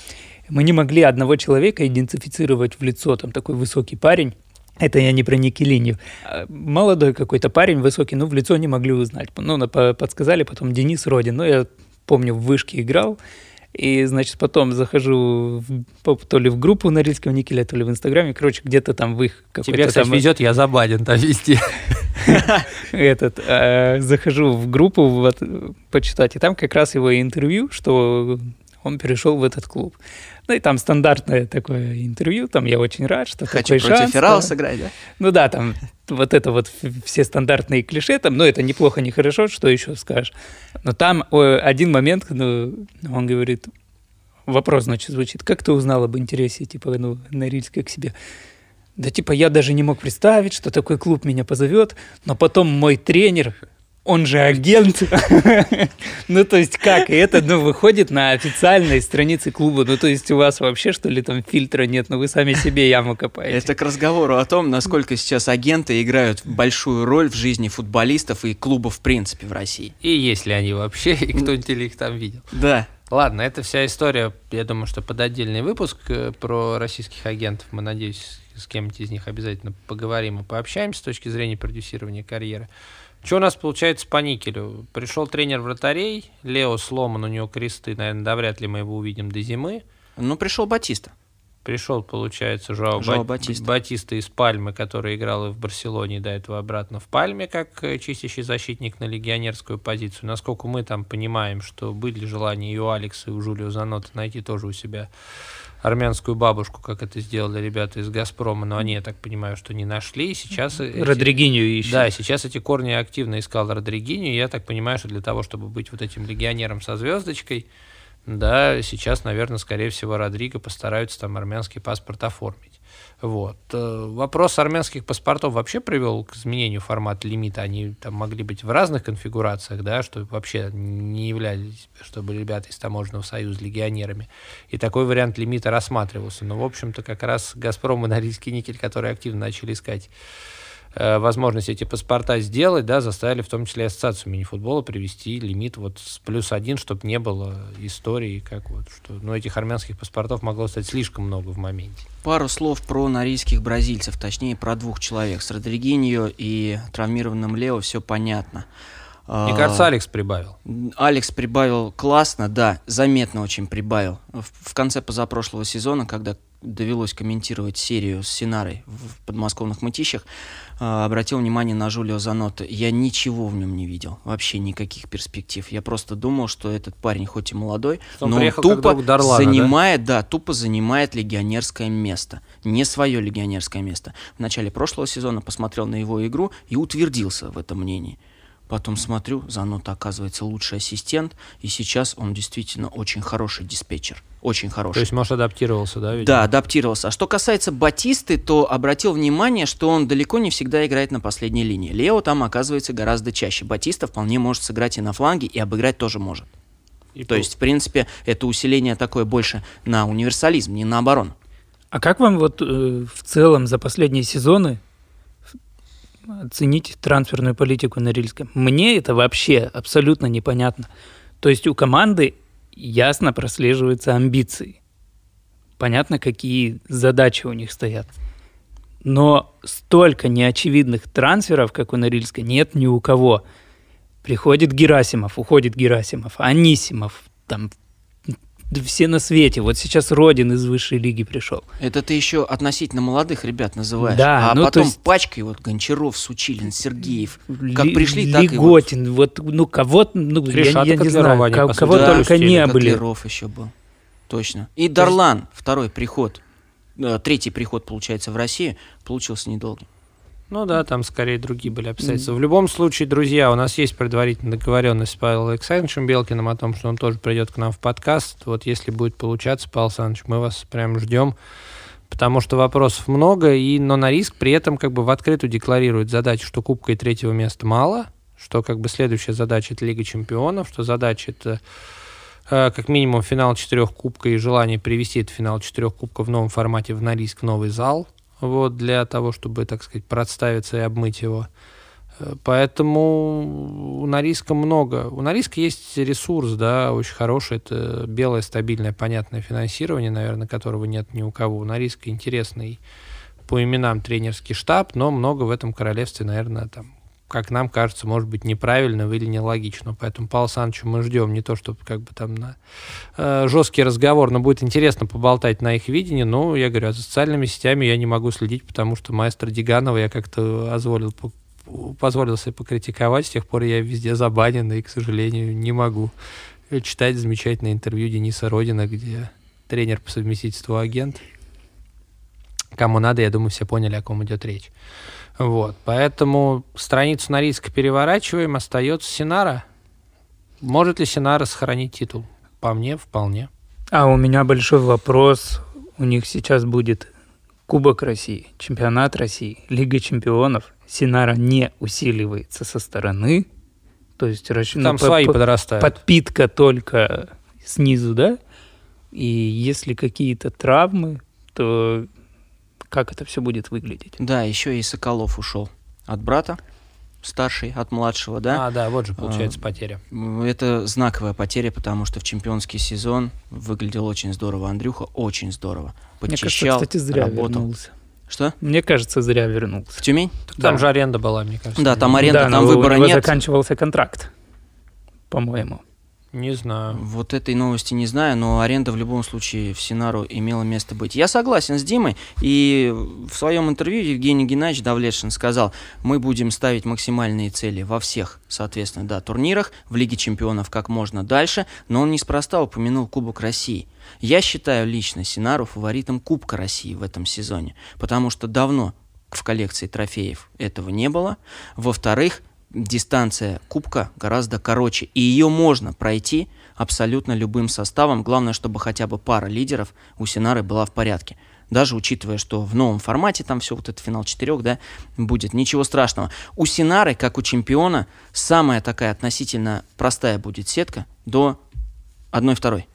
Мы не могли одного человека идентифицировать в лицо. Там такой высокий парень. Это я не про Никелинью. А молодой какой-то парень, высокий, ну, в лицо не могли узнать. Ну, подсказали потом Денис Родин. Ну, я помню, в вышке играл. И, значит, потом захожу в, то ли в группу Норильского никеля, то ли в Инстаграме. Короче, где-то там в их Тебе, кстати, там... везет, я забанен там вести. (laughs) Этот, э, захожу в группу вот, почитать, и там как раз его интервью, что он перешел в этот клуб. Ну и там стандартное такое интервью, там я очень рад, что Хочу такой против шанс. Феррала да. сыграть, да? Ну да, там вот это вот все стандартные клише, там, ну это неплохо, не хорошо, что еще скажешь. Но там о, один момент, ну, он говорит, вопрос, значит, звучит, как ты узнал об интересе, типа, ну, Норильска к себе? Да типа я даже не мог представить, что такой клуб меня позовет, но потом мой тренер, он же агент. (laughs) ну, то есть как? И это, ну, выходит на официальной странице клуба. Ну, то есть у вас вообще, что ли, там фильтра нет, но вы сами себе яму копаете. Это к разговору о том, насколько сейчас агенты играют большую роль в жизни футболистов и клубов в принципе в России. И есть ли они вообще, и кто-нибудь ли их там видел. Да. Ладно, это вся история, я думаю, что под отдельный выпуск э, про российских агентов. Мы, надеюсь, с кем-нибудь из них обязательно поговорим и пообщаемся с точки зрения продюсирования карьеры. Что у нас получается по никелю? Пришел тренер вратарей, Лео сломан, у него кресты, наверное, да вряд ли мы его увидим до зимы. Ну, пришел Батиста. Пришел, получается, Жуау Ба- Батиста. Батиста из Пальмы, который играл и в Барселоне, до этого обратно в Пальме, как э, чистящий защитник на легионерскую позицию. Насколько мы там понимаем, что были желания и у Алекса, и у Жулио Занота найти тоже у себя армянскую бабушку, как это сделали ребята из «Газпрома», но они, я так понимаю, что не нашли, сейчас... эти- Родригиню ищет. Да, сейчас эти корни активно искал Родригиню, я так понимаю, что для того, чтобы быть вот этим легионером со звездочкой, да, сейчас, наверное, скорее всего, Родриго постараются там армянский паспорт оформить. Вот. Э, Вопрос армянских паспортов вообще привел к изменению формата лимита. Они там могли быть в разных конфигурациях, да, что вообще не являлись, чтобы ребята из таможенного союза легионерами. И такой вариант лимита рассматривался. Но, в общем-то, как раз «Газпром» и «Норильский никель», которые активно начали искать возможность эти паспорта сделать, да, заставили в том числе ассоциацию мини-футбола привести лимит вот с плюс один, чтобы не было истории, как вот, что, ну, этих армянских паспортов могло стать слишком много в моменте. Пару слов про норильских бразильцев, точнее про двух человек. С Родригиньо и травмированным Лео все понятно. Мне А, кажется, Алекс прибавил. Алекс прибавил классно, да, заметно очень прибавил. В, в конце позапрошлого сезона, когда довелось комментировать серию с Синарой в подмосковных мытищах, обратил внимание на Жулио Занотто. Я ничего в нем не видел, вообще никаких перспектив. Я просто думал, что этот парень хоть и молодой, Что он но он тупо Дарлана, да? занимает, да? тупо занимает легионерское место. Не свое легионерское место. В начале прошлого сезона посмотрел на его игру и утвердился в этом мнении. Потом смотрю, Занотто оказывается лучший ассистент, и сейчас он действительно очень хороший диспетчер. Очень хороший. То есть, может, адаптировался, да? видимо? Да, адаптировался. А что касается Батисты, то обратил внимание, что он далеко не всегда играет на последней линии. Лео там оказывается гораздо чаще. Батиста вполне может сыграть и на фланге, и обыграть тоже может. И То есть, в принципе, это усиление такое больше на универсализм, не на оборону. А как вам вот э, в целом за последние сезоны оценить трансферную политику Норильска? Мне это вообще абсолютно непонятно. То есть у команды ясно прослеживаются амбиции. Понятно, какие задачи у них стоят. Но столько неочевидных трансферов, как у Норильска, нет ни у кого. Приходит Герасимов, уходит Герасимов, Анисимов, там да все на свете. Вот сейчас Родин из высшей лиги пришел. Это ты еще относительно молодых ребят называешь. Да, а ну, то потом есть- пачкой вот Гончаров, Сучилин, Сергеев. Как Ли- пришли, так и вот. Лиготин, вот, ну, кого ну, я, Кришата я не знаю, кого сути, Да, только не были. Котляров еще был. Точно. И Дарлан, второй приход, э, третий приход, получается, в Россию, получился недолгим. Ну да, там скорее другие были обстоятельства. В любом случае, друзья, у нас есть предварительная договоренность с Павлом Александровичем Белкиным о том, что он тоже придет к нам в подкаст. Вот если будет получаться, Павел Александрович, мы вас прям ждем, потому что вопросов много, и, но на риск при этом как бы в открытую декларирует задачу, что кубка и третьего места мало, что как бы следующая задача это Лига Чемпионов, что задача это э, как минимум финал четырех кубка и желание привести этот финал четырех кубка в новом формате в Норильск в новый зал, вот, для того, чтобы, так сказать, представиться и обмыть его. Э, Поэтому у Норильска много. У Норильска есть ресурс, да, очень хороший. Это белое, стабильное, понятное финансирование, наверное, которого нет ни у кого. У Норильска интересный по именам тренерский штаб, но много в этом королевстве, наверное, там, как нам кажется, может быть неправильно или нелогично. Поэтому Павла Александровича мы ждем не то, чтобы как бы там на э, жесткий разговор, но будет интересно поболтать на их видении. Но я говорю, а за социальными сетями я не могу следить, потому что маэстро Диганова я как-то озволил, по- позволил себе покритиковать. С тех пор я везде забанен, и, к сожалению, не могу читать замечательное интервью Дениса Родина, где тренер по совместительству агент. Кому надо, я думаю, все поняли, о ком идет речь. Вот, поэтому страницу на риск переворачиваем, остается Синара. Может ли Синара сохранить титул? По мне, вполне. А у меня большой вопрос. У них сейчас будет Кубок России, Чемпионат России, Лига Чемпионов. Синара не усиливается со стороны. То есть Там ну, свои по, подрастают. Подпитка только снизу, да? И если какие-то травмы, то как это все будет выглядеть? Да, еще и Соколов ушел от брата старший от младшего, да? А, да, вот же получается а, потеря. Это знаковая потеря, потому что в чемпионский сезон выглядел очень здорово. Андрюха очень здорово. Подчищал, Мне кажется, кстати, зря работал. вернулся. Что? Мне кажется, зря вернулся. В Тюмень? Так да. Там же аренда была, мне кажется. Да, там аренда, да, там выбора у него нет. заканчивался контракт, по-моему. Не знаю. Вот этой новости не знаю, но аренда в любом случае в Синару имела место быть. Я согласен с Димой, и в своем интервью Евгений Геннадьевич Давлетшин сказал, мы будем ставить максимальные цели во всех, соответственно, да, турнирах, в Лиге чемпионов как можно дальше, но он неспроста упомянул Кубок России. Я считаю лично Синару фаворитом Кубка России в этом сезоне, потому что давно в коллекции трофеев этого не было. Во-вторых, дистанция кубка гораздо короче, и ее можно пройти абсолютно любым составом. Главное, чтобы хотя бы пара лидеров у Синары была в порядке. Даже учитывая, что в новом формате там все вот это финал четырех, да, будет. Ничего страшного. У Синары, как у чемпиона, самая такая относительно простая будет сетка до одной-второй.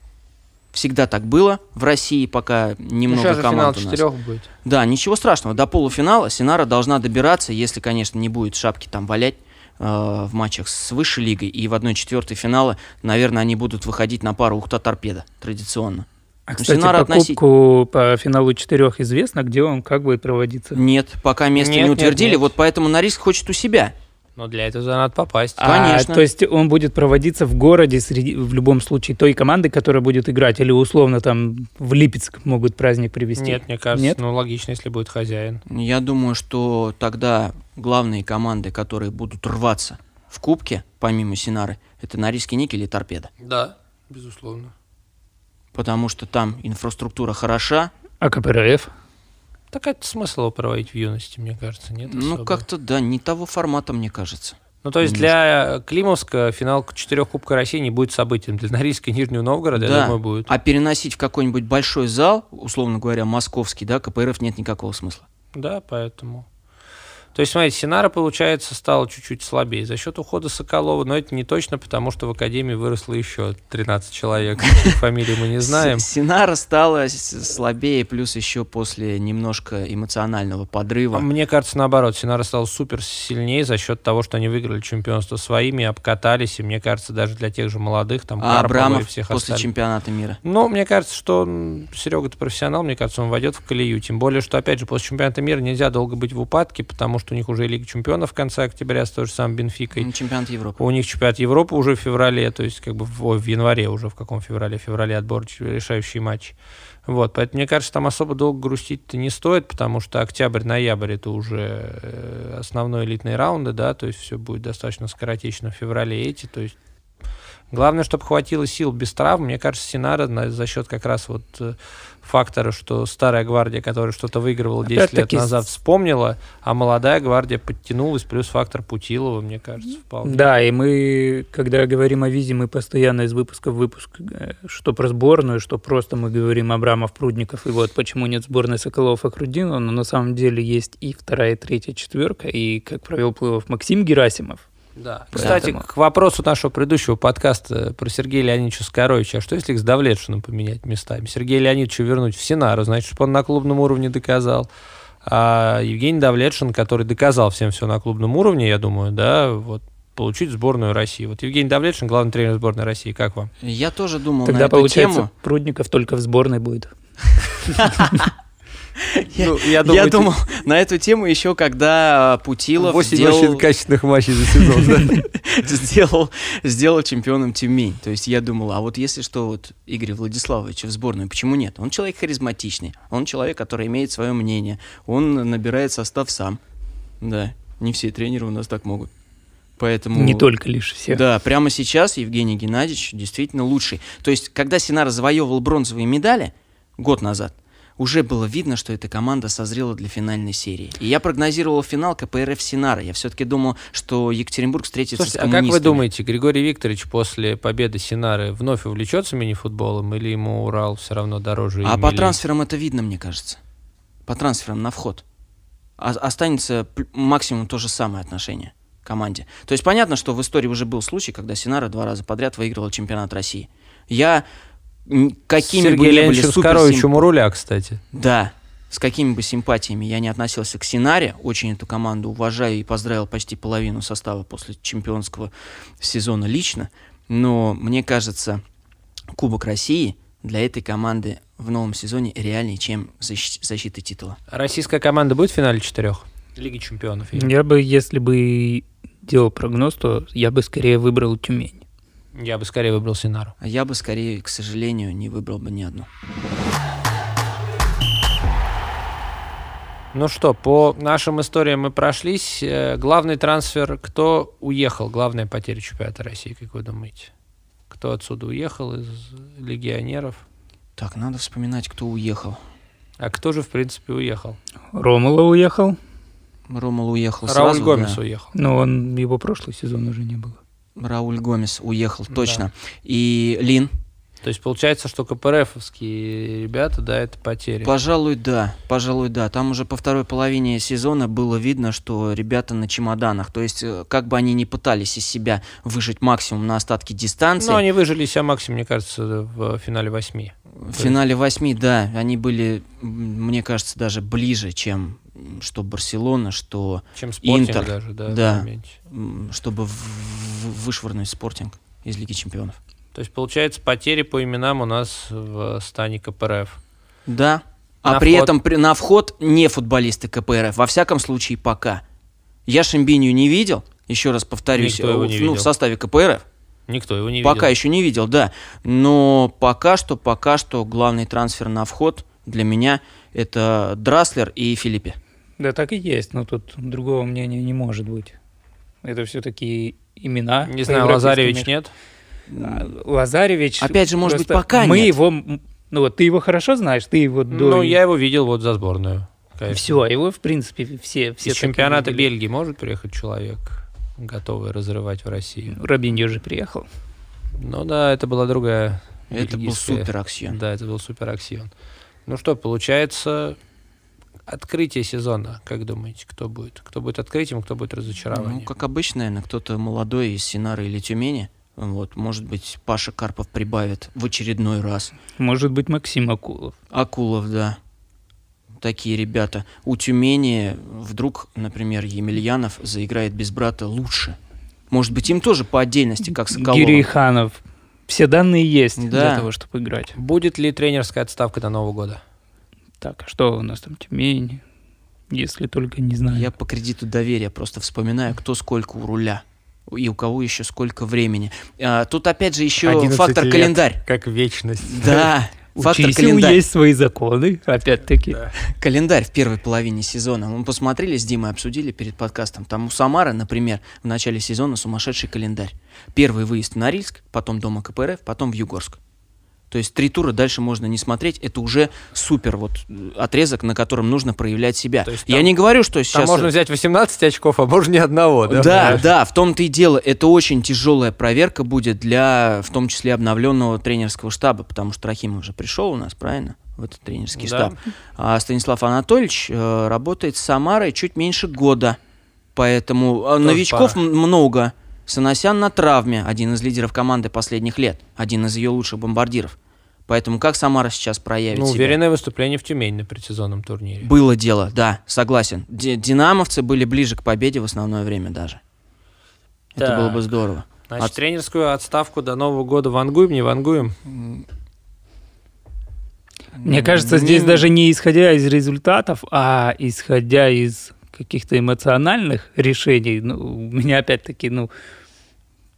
Всегда так было в России, пока немного ну, команд финал у нас. будет. Да, ничего страшного. До полуфинала Синара должна добираться, если, конечно, не будет шапки там валять в матчах с высшей лигой, и в 1-4 финала, наверное, они будут выходить на пару Ухта-Торпеда традиционно. А, ну, кстати, по относить... кубку по финалу четырех известно, где он как будет проводиться? Нет, пока место нет, не утвердили, нет, нет. вот поэтому на риск хочет у себя. Но для этого надо попасть. А, Конечно. То есть он будет проводиться в городе среди, в любом случае той команды, которая будет играть, или условно там в Липецк могут праздник привести? Нет, мне кажется, Нет? ну логично, если будет хозяин. Я думаю, что тогда главные команды, которые будут рваться в кубке, помимо Синары, это Норильский никель и Торпеда. Да, безусловно. Потому что там инфраструктура хороша. А КПРФ? Так это смысл проводить в юности, мне кажется, нет? Ну, как-то, да, не того формата, мне кажется. Ну, то есть для Климовска финал четырех Кубка России не будет событием. Для Норильска и Нижнего Новгорода, да. я думаю, будет. А переносить в какой-нибудь большой зал, условно говоря, московский, да, КПРФ нет никакого смысла. Да, поэтому... То есть, смотрите, Синара, получается, стала чуть-чуть слабее за счет ухода Соколова, но это не точно, потому что в Академии выросло еще 13 человек, фамилии мы не знаем. Синара стала слабее, плюс еще после немножко эмоционального подрыва. Мне кажется, наоборот, Синара стала супер сильнее за счет того, что они выиграли чемпионство своими, обкатались, и мне кажется, даже для тех же молодых, там, а Абрамов и всех после остальных. чемпионата мира? Ну, мне кажется, что Серега-то профессионал, мне кажется, он войдет в колею, тем более, что, опять же, после чемпионата мира нельзя долго быть в упадке, потому что у них уже Лига чемпионов в конце октября с той же самой Бенфикой. Чемпионат Европы. У них чемпионат Европы уже в феврале, то есть как бы в, в январе уже, в каком феврале? В феврале отбор решающий матч. Вот, поэтому мне кажется, там особо долго грустить-то не стоит, потому что октябрь-ноябрь это уже э, основной элитные раунды, да, то есть все будет достаточно скоротечно в феврале эти, то есть Главное, чтобы хватило сил без травм. Мне кажется, Синара за счет как раз вот фактора, что старая гвардия, которая что-то выигрывала 10 лет назад, вспомнила, а молодая гвардия подтянулась, плюс фактор Путилова, мне кажется, вполне. Да, и мы, когда говорим о визе, мы постоянно из выпуска в выпуск, э, что про сборную, что просто мы говорим Абрамов, Прудников, и вот почему нет сборной Соколов и Крудинова, но на самом деле есть и вторая, и третья, четверка, и как провел Плывов Максим Герасимов, да. Кстати, Поэтому... к вопросу нашего предыдущего подкаста про Сергея Леонидовича Скоровича, а что если их с Давлетшиным поменять местами? Сергея Леонидовича вернуть в Синару, значит, чтобы он на клубном уровне доказал. А Евгений Давлетшин, который доказал всем все на клубном уровне, я думаю, да, вот получить сборную России. Вот Евгений Давлетшин, главный тренер сборной России, как вам? Я тоже думал Тогда, на эту получается, тему. Прудников только в сборной будет. (laughs) Ну, я, думаю, я думал на эту тему еще, когда Путилов 8 сделал... очень качественных матчей за сезон, да? (laughs) сделал, сделал чемпионом Тюмень. То есть я думал, а вот если что, вот Игорь Владиславович в сборную, почему нет? Он человек харизматичный, он человек, который имеет свое мнение, он набирает состав сам. Да, не все тренеры у нас так могут. Поэтому... Не только лишь все. Да, прямо сейчас Евгений Геннадьевич действительно лучший. То есть, когда Синара завоевывал бронзовые медали год назад, уже было видно, что эта команда созрела для финальной серии. И я прогнозировал финал КПРФ Синара. Я все-таки думал, что Екатеринбург встретится Слушайте, с а как коммунистами. вы думаете, Григорий Викторович после победы Синары вновь увлечется мини-футболом или ему Урал все равно дороже? А по милее? трансферам это видно, мне кажется. По трансферам на вход. А- останется максимум то же самое отношение к команде. То есть понятно, что в истории уже был случай, когда Синара два раза подряд выигрывал чемпионат России. Я какими бы Сергей ни были Леонидовичем супер Скоровичем у руля, кстати. Да, с какими бы симпатиями я не относился к Синаре, очень эту команду уважаю и поздравил почти половину состава после чемпионского сезона лично, но мне кажется, Кубок России для этой команды в новом сезоне реальнее, чем защ- защита титула. Российская команда будет в финале четырех? Лиги чемпионов. я- Я бы, если бы делал прогноз, то я бы скорее выбрал Тюмень. Я бы скорее выбрал Синару. А я бы скорее, к сожалению, не выбрал бы ни одну. Ну что, по нашим историям мы прошлись. Э, Главный трансфер, кто уехал? Главная потеря чемпионата России, как вы думаете? Кто отсюда уехал из легионеров? Так, надо вспоминать, кто уехал. А кто же, в принципе, уехал? Ромула уехал, Ромул уехал Рауль сразу. Гомес да. уехал. но он его прошлый сезон уже не было. Рауль Гомес уехал, Да. точно. И Лин, То есть получается, что КПРФовские ребята, да, это потери. Пожалуй, да. Пожалуй, да. Там уже по второй половине сезона было видно, что ребята на чемоданах. То есть, э, как бы они ни пытались из себя выжить максимум на остатки дистанции, Но они выжили себя максимум, мне кажется, в финале восьми. в финале восьми, да, они были, мне кажется, даже ближе, чем что Барселона, что Чем Интер, даже, да, да. чтобы вышвырнуть спортинг из Лиги Чемпионов. То есть, получается, потери по именам у нас в стане КПРФ. Да. А На при вход. этом при- на вход не футболисты КПРФ. Во всяком случае, пока. Я Шимбинию не видел, еще раз повторюсь, Никто его не э, ну, видел. в составе КПРФ. Никто его не пока видел. еще не видел, да. Но пока что, пока что главный трансфер на вход для меня это Драслер и Филиппе. Да так и есть, но тут другого мнения не может быть. Это все-таки имена. Не знаю, Лазаревич нет? А, Лазаревич. Опять же, может быть, пока мы нет. его, ну вот ты его хорошо знаешь, ты его до. Ну, я его видел вот за сборную. конечно. Все, его в принципе все все Из чемпионата видели. Бельгии может приехать человек, готовый разрывать в Россию? Робиньо же приехал. Ну да, это была другая. Это был супер аксион. Да, это был супер аксион. Ну что, получается, открытие сезона, как думаете, кто будет? Кто будет открытием, кто будет Ну, разочарованием? как обычно, наверное, кто-то молодой из Синары или Тюмени. Вот, может быть, Паша Карпов прибавит в очередной раз. Может быть, Максим Акулов. Акулов, да. Такие ребята. У Тюмени вдруг, например, Емельянов заиграет без брата лучше. Может быть, им тоже по отдельности, как Соколову. Гириханов. Все данные есть Да. для того, чтобы играть. Будет ли тренерская отставка до Нового года? Так, а что у нас там Тюмень? Если только не знаю. Я по кредиту доверия просто вспоминаю, кто сколько у руля. И у кого еще сколько времени. А, тут опять же еще 11 фактор лет. календарь. Как вечность. Да, (laughs) У фактор чисел календарь. есть свои законы, опять-таки. Да. Календарь в первой половине сезона. Мы посмотрели с Димой, обсудили перед подкастом. Там у Самары, например, в начале сезона сумасшедший календарь. Первый выезд в Норильск, потом дома КПРФ, потом в Югорск. То есть три тура дальше можно не смотреть. Это уже супер вот э, отрезок, на котором нужно проявлять себя. Есть Я там- не говорю, что сейчас... Там можно взять 18 очков, а можно ни одного, да? Да, понимаешь? да, в том-то и дело. Это очень тяжелая проверка будет для, в том числе, обновленного тренерского штаба, потому что Рахимов уже пришел у нас, правильно? В этот тренерский Да. штаб. А Станислав Анатольевич э, работает с Самарой чуть меньше года. Поэтому э, новичков пара. много. Санасян на травме, один из лидеров команды последних лет, один из ее лучших бомбардиров. Поэтому как Самара сейчас проявит Ну, себя? уверенное выступление в Тюмень на предсезонном турнире. Было дело, да, согласен. Ди- Динамовцы были ближе к победе в основное время даже. Это Так. было бы здорово. Значит, От- тренерскую отставку до Нового года вангуем, не вангуем? Мне кажется, здесь Не- даже не исходя из результатов, а исходя из каких-то эмоциональных решений, ну, у меня опять-таки, ну,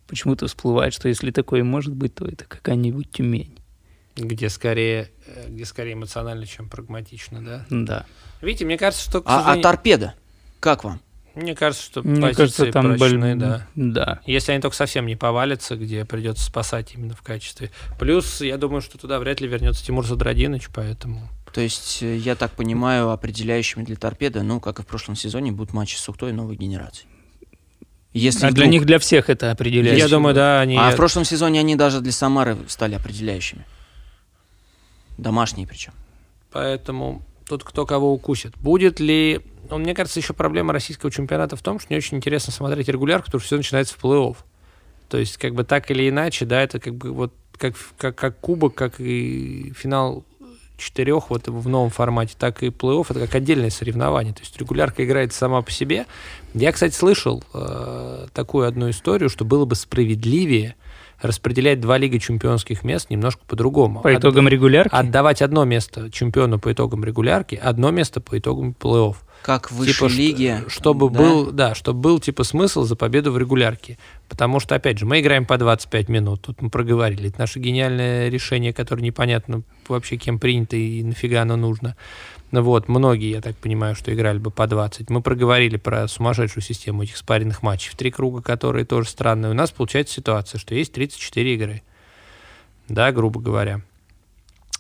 почему-то всплывает, что если такое может быть, то это какая-нибудь Тюмень. Где скорее, э, где скорее эмоционально, чем прагматично, да? Да. Видите, мне кажется, что, А, а торпеда? Как вам? Мне кажется, что Мне позиции кажется, там прочны, боль- да. Да. Если они только совсем не повалятся, где придется спасать именно в качестве. Плюс, я думаю, что туда вряд ли вернется Тимур Задрадинович, поэтому... То есть, э, я так понимаю, определяющими для торпеды, ну, как и в прошлом сезоне, будут матчи с Ухтой новой генерации. Если А для вдруг- них, для всех это определяет. Я думаю, да, они... А в прошлом сезоне они даже для Самары стали определяющими. Домашние причем. Поэтому тут кто кого укусит. Будет ли... Ну, мне кажется, еще проблема российского чемпионата в том, что не очень интересно смотреть регулярку, потому что все начинается в плей-офф. То есть, как бы так или иначе, да, это как бы вот как, как, как кубок, как и финал четырех вот в новом формате, так и плей-офф, это как отдельное соревнование. То есть регулярка играет сама по себе. Я, кстати, слышал э, такую одну историю, что было бы справедливее распределять два лига чемпионских мест немножко по-другому. По От- итогам регулярки? Отдавать одно место чемпиону по итогам регулярки, одно место по итогам плей-офф. Как в высшей Типа, лиге. Чтобы да? был, да, чтобы был типа смысл за победу в регулярке. Потому что, опять же, мы играем по 25 минут. Тут мы проговорили. Это наше гениальное решение, которое непонятно вообще кем принято и нафига оно нужно. Ну вот, многие, я так понимаю, что играли бы по 20. Мы проговорили про сумасшедшую систему этих спаренных матчей в три круга, которые тоже странные. У нас получается ситуация, что есть 34 игры. Да, грубо говоря,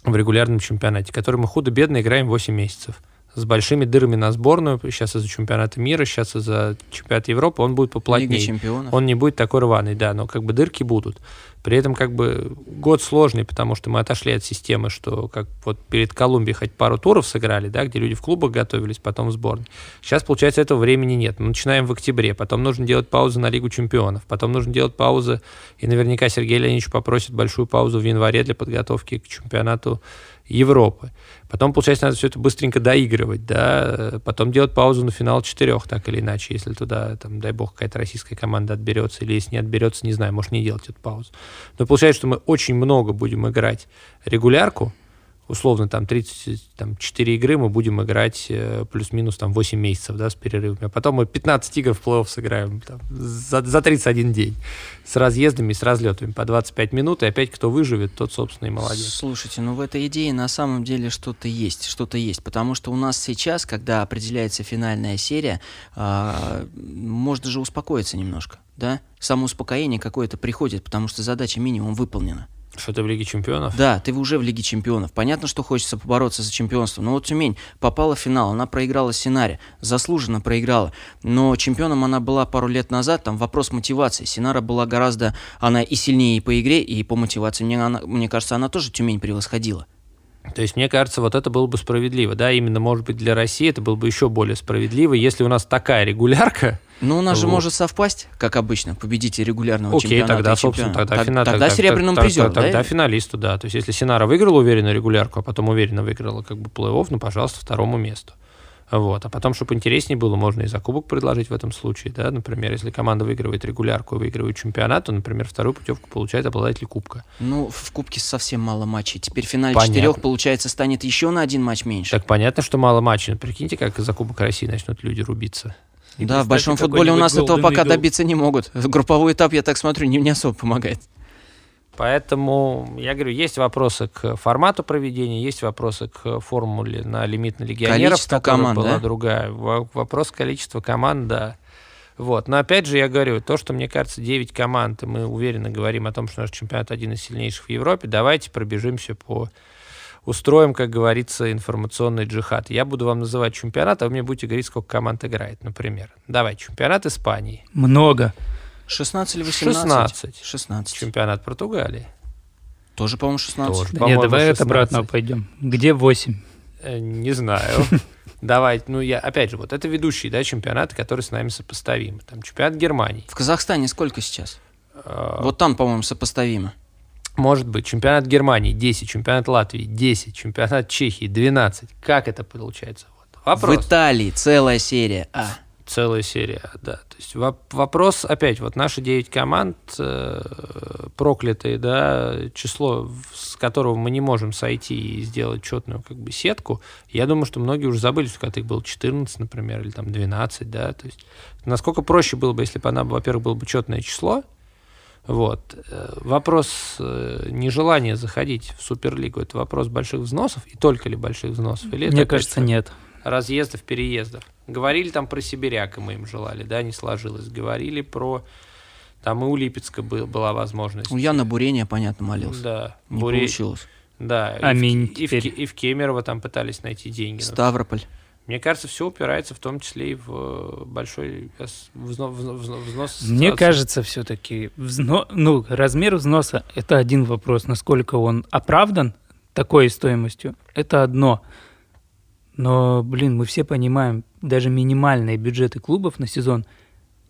в регулярном чемпионате, который мы худо-бедно играем 8 месяцев с большими дырами на сборную, сейчас из-за чемпионата мира, сейчас из-за чемпионата Европы, он будет Лига поплотнее. чемпионов. Он не будет такой рваный, да, но как бы дырки будут. При этом как бы год сложный, потому что мы отошли от системы, что как вот перед Колумбией хоть пару туров сыграли, да, где люди в клубах готовились, потом в сборной. Сейчас, получается, этого времени нет. Мы начинаем в октябре, потом нужно делать паузу на Лигу чемпионов, потом нужно делать паузы, и наверняка Сергей Леонидович попросит большую паузу в январе для подготовки к чемпионату Европы. Потом, получается, надо все это быстренько доигрывать, да, потом делать паузу на финал четырех, так или иначе, если туда, там, дай бог, какая-то российская команда отберется, или если не отберется, не знаю, может не делать эту паузу. Но получается, что мы очень много будем играть регулярку, условно, там, 34 игры мы будем играть э, плюс-минус там 8 месяцев, да, с перерывами, а потом мы 15 игр в плей-офф сыграем там, за, за 31 день с разъездами, с разлетами по 25 минут, и опять кто выживет, тот, собственно, и молодец. Слушайте, ну в этой идее на самом деле что-то есть, что-то есть, потому что у нас сейчас, когда определяется финальная серия, а, можно же успокоиться немножко, да? Самоуспокоение какое-то приходит, потому что задача минимум выполнена. Что ты в Лиге чемпионов? Да, ты уже в Лиге чемпионов. Понятно, что хочется побороться за чемпионство. Но вот Тюмень попала в финал, она проиграла Синаре, заслуженно проиграла. Но чемпионом она была пару лет назад, там вопрос мотивации. Синара была гораздо, она и сильнее и по игре, и по мотивации. Мне, она- мне кажется, она тоже Тюмень превосходила. То есть, мне кажется, вот это было бы справедливо. Да, именно, может быть, для России это было бы еще более справедливо, если у нас такая регулярка. Но у нас же Вот. может совпасть, как обычно, победитель регулярного Окей, чемпионата. тогда, и собственно, тогда Так- финал. Тогда серебряному призеру, да? Тогда финалисту, да. То есть, если Синара выиграла уверенно регулярку, а потом уверенно выиграла как бы плей-офф, ну, пожалуйста, второму месту. Вот. А потом, чтобы интереснее было, можно и закубок предложить в этом случае. Да? Например, если команда выигрывает регулярку и выигрывает чемпионат, то, например, вторую путевку получает обладатель кубка. Ну, в Кубке совсем мало матчей. Теперь финале Понятно. четырех, получается, станет еще на один матч меньше. Так понятно, что мало матчей. Но прикиньте, как за Кубок России начнут люди рубиться. И да, в большом футболе у нас этого пока Eagle. добиться не могут. Групповой этап, я так смотрю, не, не особо помогает. Поэтому, я говорю, есть вопросы к формату проведения, есть вопросы к формуле на лимит на легионеров, Количество команд, была да? другая. Во- Вопрос количества команд, да. Вот. Но опять же, я говорю, то, что мне кажется, 9 команд, и мы уверенно говорим о том, что наш чемпионат один из сильнейших в Европе, давайте пробежимся по устроим, как говорится, информационный джихад. Я буду вам называть чемпионат, а вы мне будете говорить, сколько команд играет, например. Давай, чемпионат Испании, Много. 16 или 18? 16. 16. чемпионат Португалии. Тоже, по-моему, 16. Тоже. Да По-моему, Нет, давай от 16. обратного пойдем. Где 8? Э, Не знаю. (laughs) Давай, ну я, опять же, вот это ведущие, да, чемпионаты, которые с нами сопоставимы. Там чемпионат Германии. В Казахстане сколько сейчас? Э, Вот там, по-моему, сопоставимо. Может быть, чемпионат Германии 10, чемпионат Латвии 10, чемпионат Чехии 12. Как это получается? Вот. Вопрос. В Италии целая серия. А, Целая серия, да. То есть воп- вопрос, опять, вот наши 9 команд, э, проклятые, да, число, с которого мы не можем сойти и сделать четную как бы сетку, я думаю, что многие уже забыли, что когда их было 14, например, или там 12, да, то есть насколько проще было бы, если бы она, во-первых, было бы четное число, вот. Э, Вопрос э, нежелания заходить в Суперлигу, это вопрос больших взносов, и только ли больших взносов? Или это Мне опять кажется, же- нет. разъездов, переездов. Говорили там про Сибиряка, мы им желали, да, не сложилось. Говорили про... Там и у Липецка был, была возможность. У Яна Бурения, понятно, молился. Да. Не Буре- получилось. Да. Аминь И в, и, в, и в Кемерово там пытались найти деньги. Но Ставрополь. Мне кажется, все упирается в том числе и в э, большой взно- взно- взно- взнос. Мне кажется, все-таки взно... ну, размер взноса – это один вопрос. Насколько он оправдан такой стоимостью – это одно. Но, блин, мы все понимаем, даже минимальные бюджеты клубов на сезон,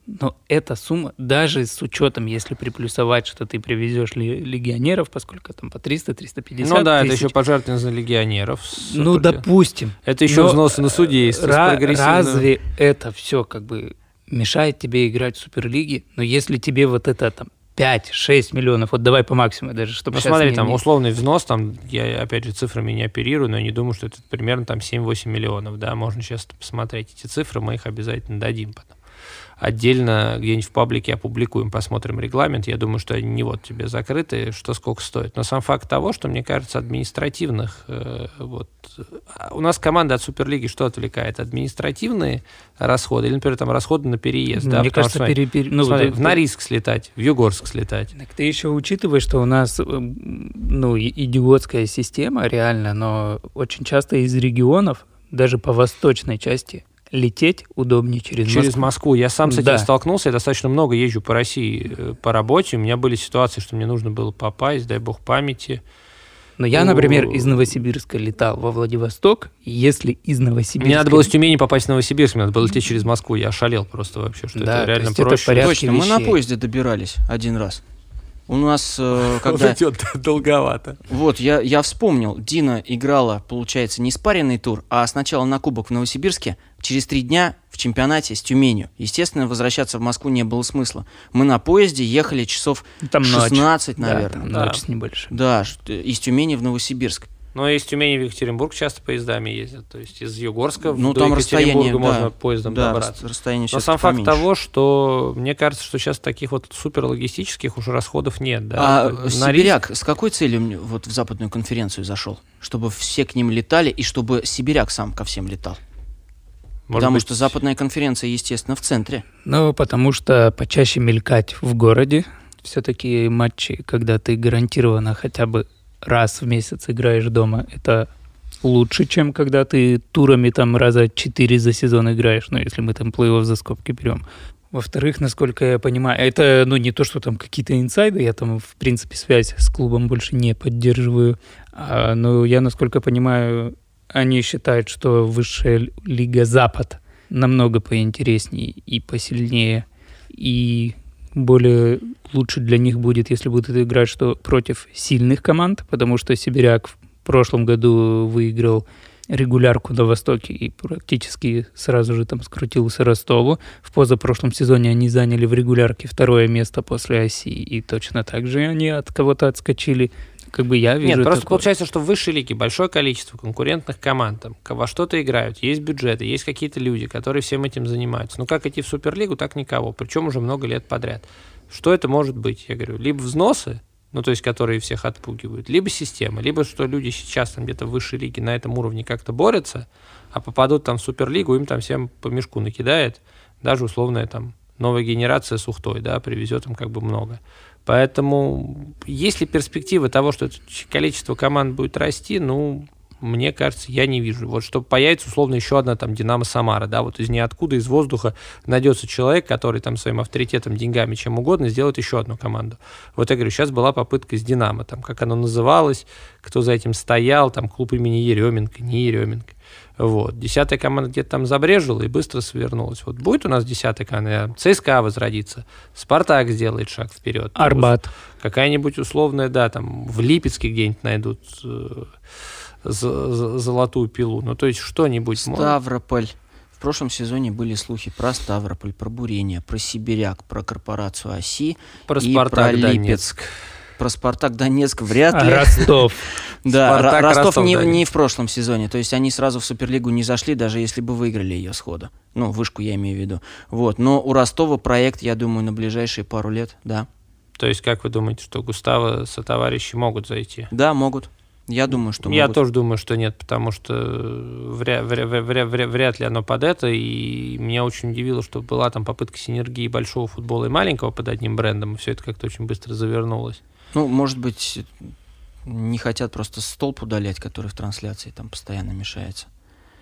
но эта сумма, даже с учетом, если приплюсовать, что ты привезешь легионеров, поскольку там по 300-350 Ну да, это тысяч, еще пожертвование за легионеров. Ну, допустим. Это еще Но, взносы на судейство. с Ра- прогрессивным- разве это все как бы мешает тебе играть в Суперлиге? Но если тебе вот это там 5-6 миллионов, вот давай по максимуму даже, чтобы Ну, щас смотри, не- там не- условный взнос, там, я опять же цифрами не оперирую, но я не думаю, что это примерно там 7-8 миллионов, да, можно сейчас посмотреть эти цифры, мы их обязательно дадим потом. Отдельно где-нибудь в паблике опубликуем, посмотрим регламент. Я думаю, что они не вот тебе закрыты, что сколько стоит. Но сам факт того, что, мне кажется, административных... э, вот, а у нас команда от Суперлиги что отвлекает? Административные расходы или, например, там расходы на переезд. да, Мне потому кажется, что, пере- пере- ну, смотри, вот в это- Норильск слетать, в Югорск слетать. Так ты еще учитываешь, что у нас м, ну, идиотская система, реально, но очень часто из регионов, даже по восточной части, лететь удобнее через, Через Москву. Москву. Я сам с этим Да. столкнулся. Я достаточно много езжу по России э, по работе. У меня были ситуации, что мне нужно было попасть, дай бог памяти. Но я, например, из Новосибирска летал во Владивосток, если из Новосибирска... Мне надо было с Тюмени попасть в Новосибирск, мне надо было лететь через Москву. Я шалел просто вообще, что Да, это то реально есть это проще. порядке Точно, мы на вещей. поезде добирались один раз. У нас, э, (laughs) когда... идет (laughs) долговато. Вот, я, я вспомнил, Дина играла, получается, не спаренный тур, а сначала на кубок в Новосибирске, через три дня в чемпионате с Тюменью. Естественно, возвращаться в Москву не было смысла. Мы на поезде ехали часов Там ночь. 16, Да, наверное. там Да. ночь с небольшим. Да, из Тюмени в Новосибирск. Но из Тюмени в Екатеринбург часто поездами ездят. То есть из Югорска Ну, до там Екатеринбурга расстояние, можно да. поездом да, добраться. рас- расстояние Но сам факт поменьше. того, что мне кажется, что сейчас таких вот суперлогистических уже расходов нет. Да? А На риск- Сибиряк с какой целью вот в западную конференцию зашел? Чтобы все к ним летали и чтобы Сибиряк сам ко всем летал. может Потому быть, что западная конференция, естественно, в центре. Ну, потому что почаще мелькать в городе. Все-таки матчи, когда ты гарантированно хотя бы раз в месяц играешь дома, это лучше, чем когда ты турами там раза четыре за сезон играешь, ну, если мы там плей-офф за скобки берем. Во-вторых, насколько я понимаю, это, ну, не то, что там какие-то инсайды, я там, в принципе, связь с клубом больше не поддерживаю, а, но я, насколько понимаю, они считают, что высшая лига Запад намного поинтереснее и посильнее, и более лучше для них будет, если будут играть что против сильных команд, потому что Сибиряк в прошлом году выиграл регулярку на Востоке и практически сразу же там скрутился Ростову. В позапрошлом сезоне они заняли в регулярке второе место после оси, и точно так же они от кого-то отскочили. Как бы я вижу Нет, просто такое. получается, что в высшей лиге большое количество конкурентных команд, там, во что-то играют, есть бюджеты, есть какие-то люди, которые всем этим занимаются. Ну, как идти в Суперлигу, так никого, причем уже много лет подряд. Что это может быть? Я говорю, либо взносы, ну, то есть, которые всех отпугивают, либо система, либо что люди сейчас там где-то в высшей лиге на этом уровне как-то борются, а попадут там в Суперлигу, им там всем по мешку накидает, даже условная там новая генерация с Ухтой, да, привезет им как бы много. Поэтому есть ли перспектива того, что количество команд будет расти, ну, мне кажется, я не вижу. Вот что появится, условно, еще одна там Динамо Самара, да, вот из ниоткуда, из воздуха найдется человек, который там своим авторитетом, деньгами, чем угодно сделает еще одну команду. Вот я говорю, сейчас была попытка с Динамо, там, как оно называлось, кто за этим стоял, там, клуб имени Еременко, не Еременко. Вот. Десятая команда где-то там забрежила и быстро свернулась. Вот будет у нас десятая команда, ЦСКА возродится, Спартак сделает шаг вперед. Арбат. Какая-нибудь условная, да, там в Липецке где-нибудь найдут э, золотую пилу. Ну, то есть что-нибудь. может. Ставрополь. В прошлом сезоне были слухи про Ставрополь, про Бурение, про Сибиряк, про корпорацию ОСИ Про и Спартак, про Донецк. Липецк. Про Спартак Донецк вряд ли. Ростов. (laughs) Да, Спартак, Ро- Ростов, Ростов, не, не в прошлом сезоне. То есть они сразу в Суперлигу не зашли, даже если бы выиграли ее сходу. Ну, вышку я имею в виду. Вот. Но у Ростова проект, я думаю, на ближайшие пару лет, да. То есть, как вы думаете, что Густаво со товарищи могут зайти? Да, могут. Я думаю, что Я могут. тоже думаю, что нет, потому что вряд, вряд, вряд, вряд, вряд ли оно под это. И меня очень удивило, что была там попытка синергии большого футбола и маленького под одним брендом, и все это как-то очень быстро завернулось. Ну, может быть, не хотят просто столб удалять, который в трансляции там постоянно мешается.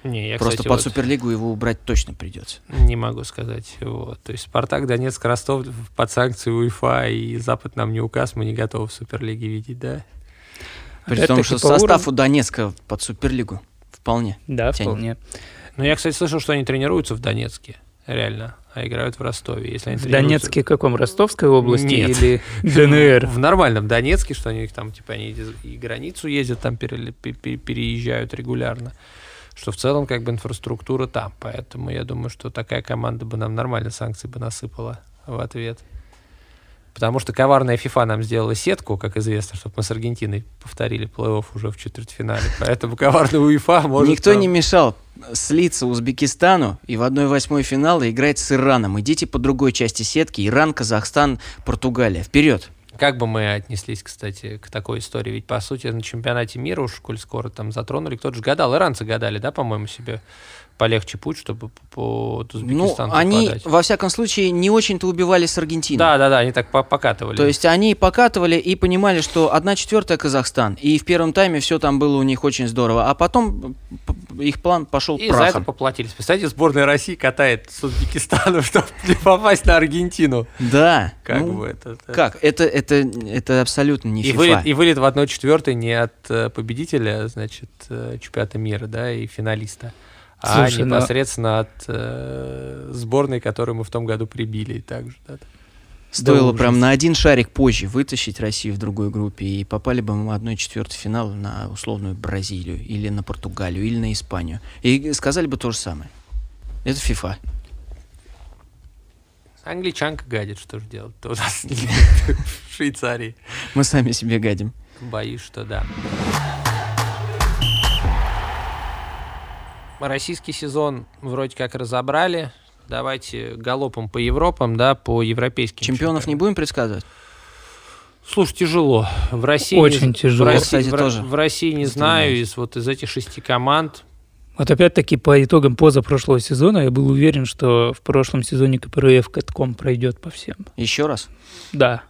Не, я, Просто кстати, под вот Суперлигу его убрать точно придется. не могу сказать. Вот. То есть Спартак, Донецк, Ростов под санкции УЕФА и Запад нам не указ, мы не готовы в Суперлиге видеть, да? При Опять-таки том, что по состав уровню- у Донецка под Суперлигу вполне. Да, Тянет. вполне. Ну, я, кстати, слышал, что они тренируются в Донецке, реально, а играют в Ростове. Если они В тренируются- Донецке каком? Ростовской области Нет. или (laughs) ДНР? В нормальном Донецке, что они там, типа, они и границу ездят, там пере- пе- пе- переезжают регулярно. Что в целом, как бы, инфраструктура там. Поэтому я думаю, что такая команда бы нам нормально санкции бы насыпала в ответ. Потому что коварная FIFA нам сделала сетку, как известно, чтобы мы с Аргентиной повторили плей-офф уже в четвертьфинале. Поэтому коварная УЕФА может... Никто нам- не мешал слиться Узбекистану и в 1-8 финала играть с Ираном. Идите по другой части сетки. Иран, Казахстан, Португалия. Вперед! Как бы мы отнеслись, кстати, к такой истории? Ведь, по сути, на чемпионате мира уж, коль скоро там затронули, кто-то же гадал, иранцы гадали, да, по-моему, себе полегче путь, чтобы по Ну, Узбекистану они, попадать. во всяком случае, не очень-то убивали с Аргентиной. Да, да, да, они так по- покатывали. То есть они покатывали и понимали, что 1 четвертая Казахстан. И в первом тайме все там было у них очень здорово. А потом их план пошел и за это прахом. поплатились. Представьте, сборная России катает с Узбекистаном, (laughs) чтобы не попасть на Аргентину. Да. Как ну, бы это... это- Как? Это, это, это абсолютно не И FIFA. вылет, и вылет в 1 четвертой не от э, победителя, значит, э, чемпионата мира, да, и финалиста, а Слушай, ну- непосредственно от э, сборной, которую мы в том году прибили также. Да. Стоило Да, прям на один шарик позже вытащить Россию в другой группе, и попали бы мы в 1-4 финал на условную Бразилию, или на Португалию, или на Испанию. И сказали бы то же самое. Это FIFA. Англичанка гадит, что же делать-то у нас (laughs) в Швейцарии. Мы сами себе гадим. Боюсь, что да. Российский сезон вроде как разобрали. Давайте галопом по Европам, да, по европейским. Чемпионов не чемпионатам. будем предсказывать? Слушай, тяжело. В России Очень не, тяжело. В России, Кстати, в тоже в России не знаю из вот из этих шести команд. Вот опять-таки по итогам позапрошлого сезона я был уверен, что в прошлом сезоне КПРФ катком пройдет по всем. Еще раз. Да.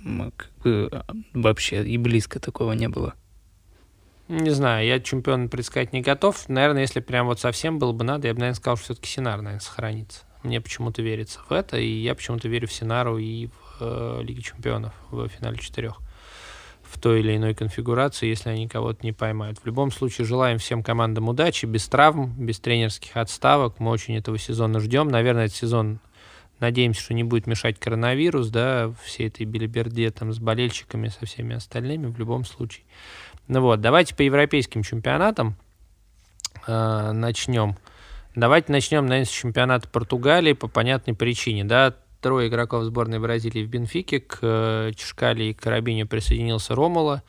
Мы как бы, а, вообще и близко такого не было. Не знаю, я чемпион предсказать не готов. Наверное, если прям вот совсем было бы надо, я бы, наверное, сказал, что все-таки Синар, наверное, сохранится. Мне почему-то верится в это, и я почему-то верю в Синару и в э, Лиге чемпионов в финале четырех в той или иной конфигурации, если они кого-то не поймают. В любом случае, желаем всем командам удачи, без травм, без тренерских отставок. Мы очень этого сезона ждем. Наверное, этот сезон, надеемся, что не будет мешать коронавирус, да, всей этой белиберде там с болельщиками, со всеми остальными, в любом случае. Ну вот, давайте по европейским чемпионатам э, начнем. Давайте начнем, наверное, с чемпионата Португалии по понятной причине, да. Трое игроков сборной Бразилии в Бенфике, к э, Чешкали и Карабиню присоединился Ромула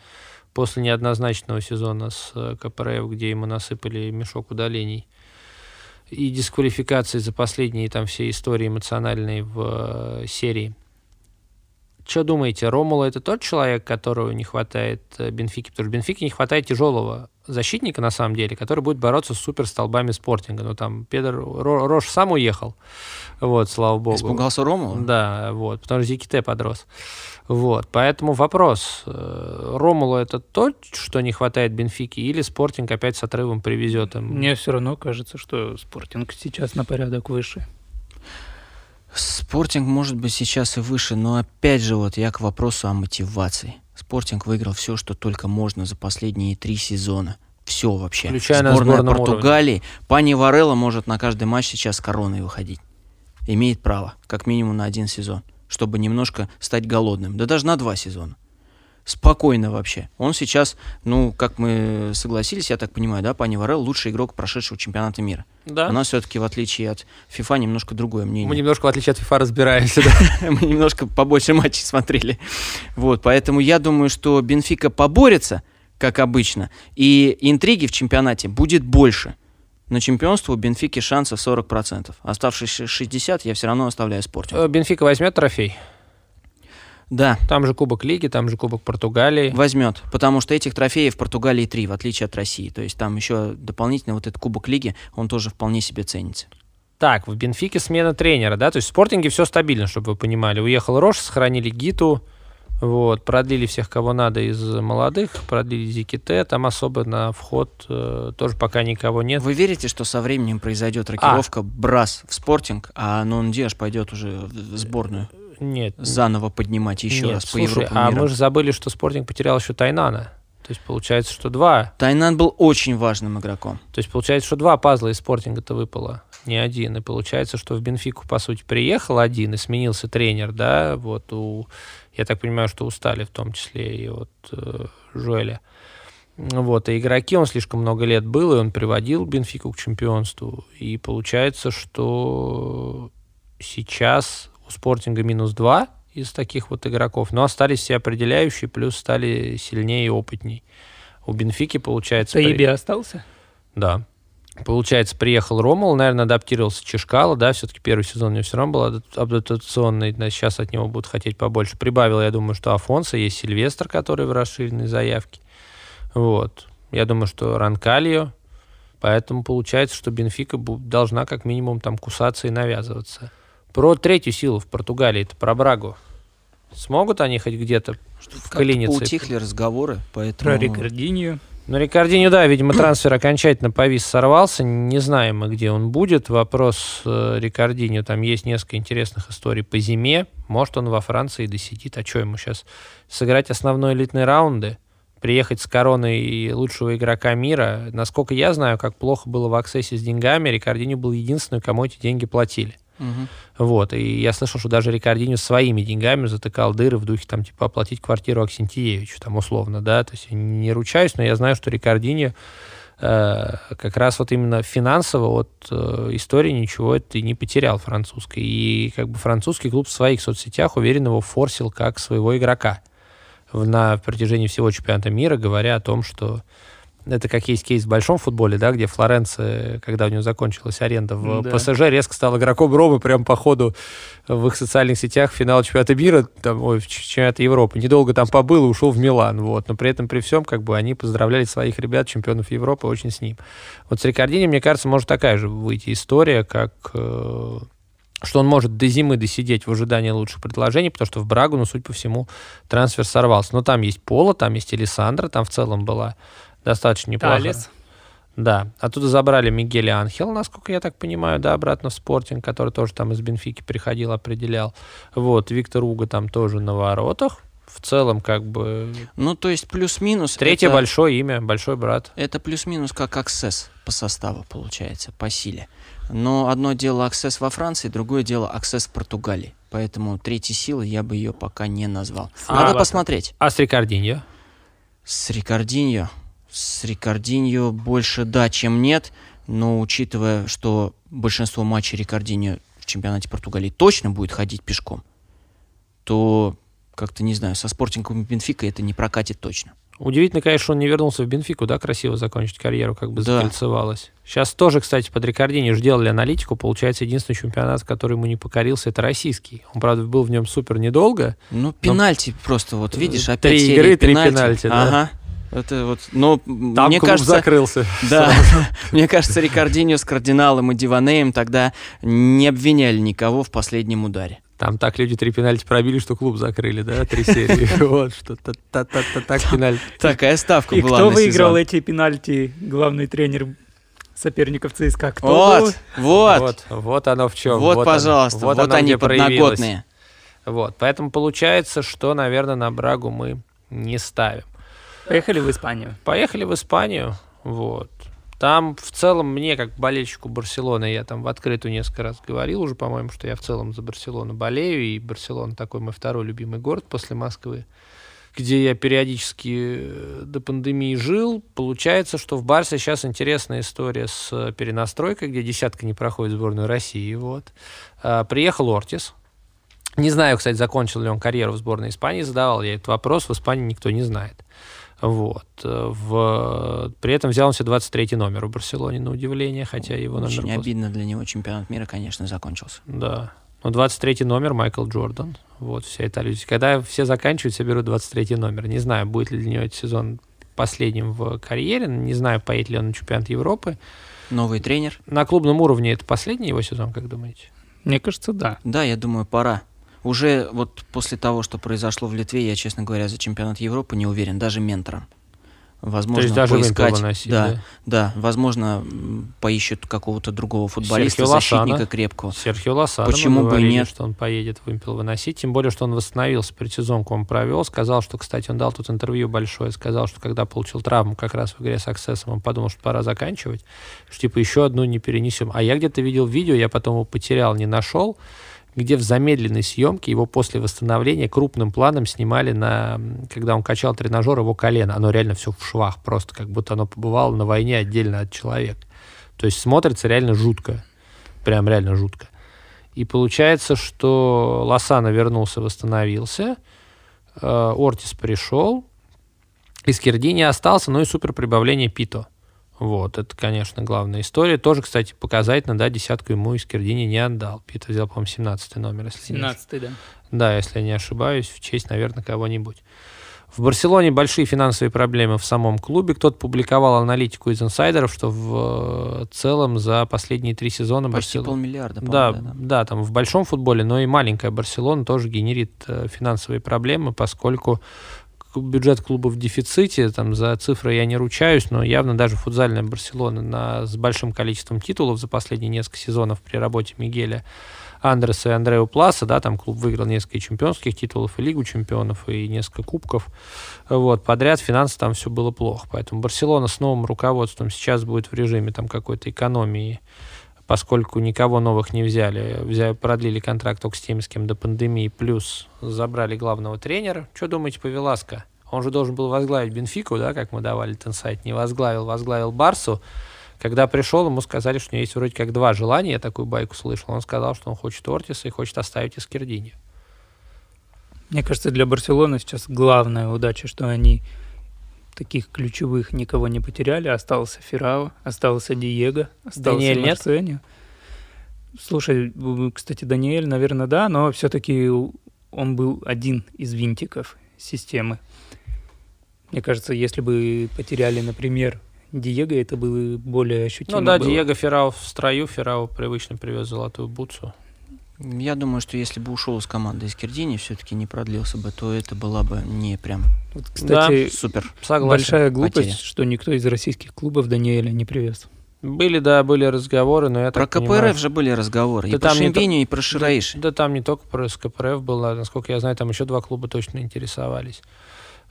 после неоднозначного сезона с э, КПРФ, где ему насыпали мешок удалений и дисквалификации за последние там все истории эмоциональные в э, серии. Что думаете, Ромула это тот человек, которого не хватает э, Бенфике? Потому что Бенфике не хватает тяжелого защитника, на самом деле, который будет бороться с суперстолбами спортинга. Ну, там Педро Ро- Рош сам уехал, вот, слава богу. Испугался Рому? Да, вот, потому что Зиките подрос. Вот, поэтому вопрос. э, Ромулу это то, что не хватает Бенфике, или Спортинг опять с отрывом привезет им? Мне все равно кажется, что спортинг сейчас на порядок выше. Спортинг может быть сейчас и выше, но опять же вот я к вопросу о мотивации. Спортинг выиграл все, что только можно за последние три сезона. Все вообще. Включая на Сборная сборном Португалии. Пани Варелла может на каждый матч сейчас с короной выходить. Имеет право, как минимум на один сезон, чтобы немножко стать голодным. Да даже на два сезона. Спокойно вообще. Он сейчас, ну, как мы согласились, я так понимаю, да, Пани Варелла лучший игрок прошедшего чемпионата мира. Да. У нас все-таки, в отличие от FIFA, немножко другое мнение. Мы немножко, в отличие от FIFA, разбираемся, да. (laughs) Мы немножко побольше матчей смотрели. Вот, поэтому я думаю, что Бенфика поборется, как обычно, и интриги в чемпионате будет больше. На чемпионство у Бенфики шансов 40%. Оставшиеся 60 я все равно оставляю спорту. Э, Бенфика возьмет трофей. Да. Там же Кубок Лиги, там же Кубок Португалии. Возьмет, потому что этих трофеев в Португалии три, в отличие от России. То есть там еще дополнительно вот этот Кубок Лиги, он тоже вполне себе ценится. Так, в Бенфике смена тренера, да, то есть в спортинге все стабильно, чтобы вы понимали. Уехал Рош, сохранили Гиту, вот, продлили всех, кого надо из молодых, продлили Зиките, там особо на вход э, тоже пока никого нет. Вы верите, что со временем произойдет рокировка а. Брас в спортинг, а Нундеш пойдет уже в сборную? Нет. Заново поднимать еще нет, раз по слушай, Европе а мира. мы же забыли, что спортинг потерял еще Тайнана. То есть получается, что два. Тайнан был очень важным игроком. То есть получается, что два пазла из спортинга-то выпало, не один. И получается, что в Бенфику, по сути, приехал один и сменился тренер, да, вот у, я так понимаю, что устали в том числе и от э, Жуэля. Вот, и игроки, он слишком много лет был, и он приводил Бенфику к чемпионству. И получается, что сейчас у спортинга минус два, из таких вот игроков, но остались все определяющие, плюс стали сильнее и опытней. У Бенфики, получается... Таиби при... остался? Да. Получается, приехал Ромул, наверное, адаптировался Чешкало, да, все-таки первый сезон у него все равно был адаптационный, да, сейчас от него будут хотеть побольше. Прибавил, я думаю, что Афонса, есть Сильвестр, который в расширенной заявке. Вот. Я думаю, что Ранкалио. Поэтому получается, что Бенфика должна как минимум там кусаться и навязываться. Про третью силу в Португалии, это про Брагу. Смогут они хоть где-то в Калинице? Утихли разговоры, поэтому... Про Рикардинью. Ну, Рикардинью, да, видимо, трансфер окончательно повис, сорвался. Не знаем мы, где он будет. Вопрос э, Рикардинью, там есть несколько интересных историй по зиме. Может, он во Франции досидит. А что ему сейчас? Сыграть основной элитные раунды? Приехать с короной лучшего игрока мира? Насколько я знаю, как плохо было в аксессе с деньгами, Рикардинью был единственным, кому эти деньги платили. Угу. Вот, и я слышал, что даже Рикардинho своими деньгами затыкал дыры в духе, там, типа, оплатить квартиру Аксентиевичу, там, условно, да, то есть я не ручаюсь, но я знаю, что Рикардинho э, как раз вот именно финансово от э, истории ничего это не потерял французской. И как бы французский клуб в своих соцсетях уверенно его форсил как своего игрока на протяжении всего чемпионата мира, говоря о том, что это как есть кейс в большом футболе, да, где Флоренция, когда у него закончилась аренда в да. ПСЖ, резко стал игроком Ромы прям по ходу в их социальных сетях финал чемпионата мира, там, ой, чемпионата Европы. Недолго там побыл и ушел в Милан, вот. Но при этом, при всем, как бы они поздравляли своих ребят, чемпионов Европы, очень с ним. Вот с Рикардини, мне кажется, может такая же выйти история, как э, что он может до зимы досидеть в ожидании лучших предложений, потому что в Брагу, ну, судя по всему, трансфер сорвался. Но там есть Пола, там есть Александра, там в целом была достаточно неплохо. Талис. Да, оттуда забрали Мигеля Анхел, насколько я так понимаю, да, обратно в спортинг, который тоже там из Бенфики приходил, определял. Вот, Виктор Уга там тоже на воротах. В целом, как бы... Ну, то есть плюс-минус... Третье это... большое имя, большой брат. Это плюс-минус как Аксесс по составу, получается, по силе. Но одно дело Аксесс во Франции, другое дело Аксесс в Португалии. Поэтому третьей силы я бы ее пока не назвал. Надо а, посмотреть. А с Рикардиньо? С Рикардиньо с Рикардиньо больше да, чем нет, но учитывая, что большинство матчей Рикардиньо в чемпионате Португалии точно будет ходить пешком, то как-то, не знаю, со спортингом Бенфика это не прокатит точно. Удивительно, конечно, он не вернулся в Бенфику, да, красиво закончить карьеру, как бы да. закольцевалось. Сейчас тоже, кстати, под Рикардини уже делали аналитику. Получается, единственный чемпионат, который ему не покорился, это российский. Он, правда, был в нем супер недолго. Ну, пенальти но... просто, вот видишь, опять Три игры, три пенальти. да. Ага. Это вот, но Там мне кажется, закрылся. Да, (laughs) мне кажется, Рикардиньо с кардиналом и Диванеем тогда не обвиняли никого в последнем ударе. Там так люди три пенальти пробили, что клуб закрыли, да, три серии. (laughs) Вот, что так пенальти. Такая ставка была И кто выиграл эти пенальти? Главный тренер соперников ЦСКА. Кто вот, вот, вот, вот оно в чем. Вот, вот пожалуйста, вот, вот они подноготные. Вот, поэтому получается, что, наверное, на Брагу мы не ставим. Поехали в Испанию. Поехали в Испанию, вот. Там в целом мне, как болельщику Барселоны, я там в открытую несколько раз говорил уже, по-моему, что я в целом за Барселону болею, и Барселона такой мой второй любимый город после Москвы, где я периодически э, до пандемии жил. Получается, что в Барсе сейчас интересная история с перенастройкой, где десятка не проходит сборную России. Вот. А, приехал Ортис, не знаю, кстати, закончил ли он карьеру в сборной Испании, задавал я этот вопрос, в Испании никто не знает. Вот. В... При этом взял он себе 23 номер у Барселоне, на удивление, хотя его Очень номер... обидно для него чемпионат мира, конечно, закончился. Да. Ну, 23 номер Майкл Джордан. Вот вся эта иллюзия. Когда все заканчивают, все берут 23 номер. Не знаю, будет ли для него этот сезон последним в карьере. Не знаю, поедет ли он на чемпионат Европы. Новый тренер. На клубном уровне это последний его сезон, как думаете? Мне кажется, да. Да, я думаю, пора. Уже вот после того, что произошло в Литве, я, честно говоря, за чемпионат Европы не уверен, даже ментором. Возможно, То есть даже поискать, выносить, да, да? да, возможно, поищут какого-то другого футболиста, защитника крепкого. Серхио Лосана, Почему бы и нет? что он поедет вымпел выносить, тем более, что он восстановился, предсезонку он провел, сказал, что, кстати, он дал тут интервью большое, сказал, что когда получил травму как раз в игре с Аксессом, он подумал, что пора заканчивать, что типа еще одну не перенесем. А я где-то видел видео, я потом его потерял, не нашел, где в замедленной съемке его после восстановления крупным планом снимали на, когда он качал тренажер, его колено. Оно реально все в швах, просто как будто оно побывало на войне отдельно от человека. То есть смотрится реально жутко. Прям реально жутко. И получается, что Лосана вернулся, восстановился, э, Ортис пришел, из Кирдини остался, ну и супер прибавление Пито. Вот, это, конечно, главная история. Тоже, кстати, показательно, да, десятку ему из Кирдини не отдал. Питер взял, по-моему, 17 номер. Если 17 не... да. Да, если я не ошибаюсь, в честь, наверное, кого-нибудь. В Барселоне большие финансовые проблемы в самом клубе. Кто-то публиковал аналитику из инсайдеров, что в целом за последние три сезона Почти Барселона... полмиллиарда, да, да, да, там в большом футболе, но и маленькая Барселона тоже генерит э, финансовые проблемы, поскольку бюджет клуба в дефиците, там за цифры я не ручаюсь, но явно даже футзальная Барселона на, с большим количеством титулов за последние несколько сезонов при работе Мигеля Андреса и Андрео Пласа, да, там клуб выиграл несколько чемпионских титулов и Лигу чемпионов, и несколько кубков, вот, подряд финансы там все было плохо, поэтому Барселона с новым руководством сейчас будет в режиме там какой-то экономии, поскольку никого новых не взяли. взяли продлили контракт только с теми, с кем до пандемии, плюс забрали главного тренера. Что думаете по Веласко? Он же должен был возглавить Бенфику, да, как мы давали Тенсайт. Не возглавил, возглавил Барсу. Когда пришел, ему сказали, что у него есть вроде как два желания, я такую байку слышал. Он сказал, что он хочет Ортиса и хочет оставить Искердини. Мне кажется, для Барселоны сейчас главная удача, что они таких ключевых никого не потеряли. Остался Феррао, остался Диего, остался Даниэль Марсеньо. Нет? Слушай, кстати, Даниэль, наверное, да, но все-таки он был один из винтиков системы. Мне кажется, если бы потеряли, например, Диего, это было более ощутимо. Ну да, было. Диего Феррао в строю, Феррао привычно привез золотую бутсу. Я думаю, что если бы ушел из команды из Кирдини, все-таки не продлился бы, то это была бы не прям вот, кстати, да, супер. Согласен. Большая глупость, потеря. что никто из российских клубов Даниэля не привез. Были, да, были разговоры, но я Про так КПРФ понимаю, же были разговоры. Да и там про Шимбиню, и про Шираиши. Да, да, там не только про КПРФ было, насколько я знаю, там еще два клуба точно интересовались.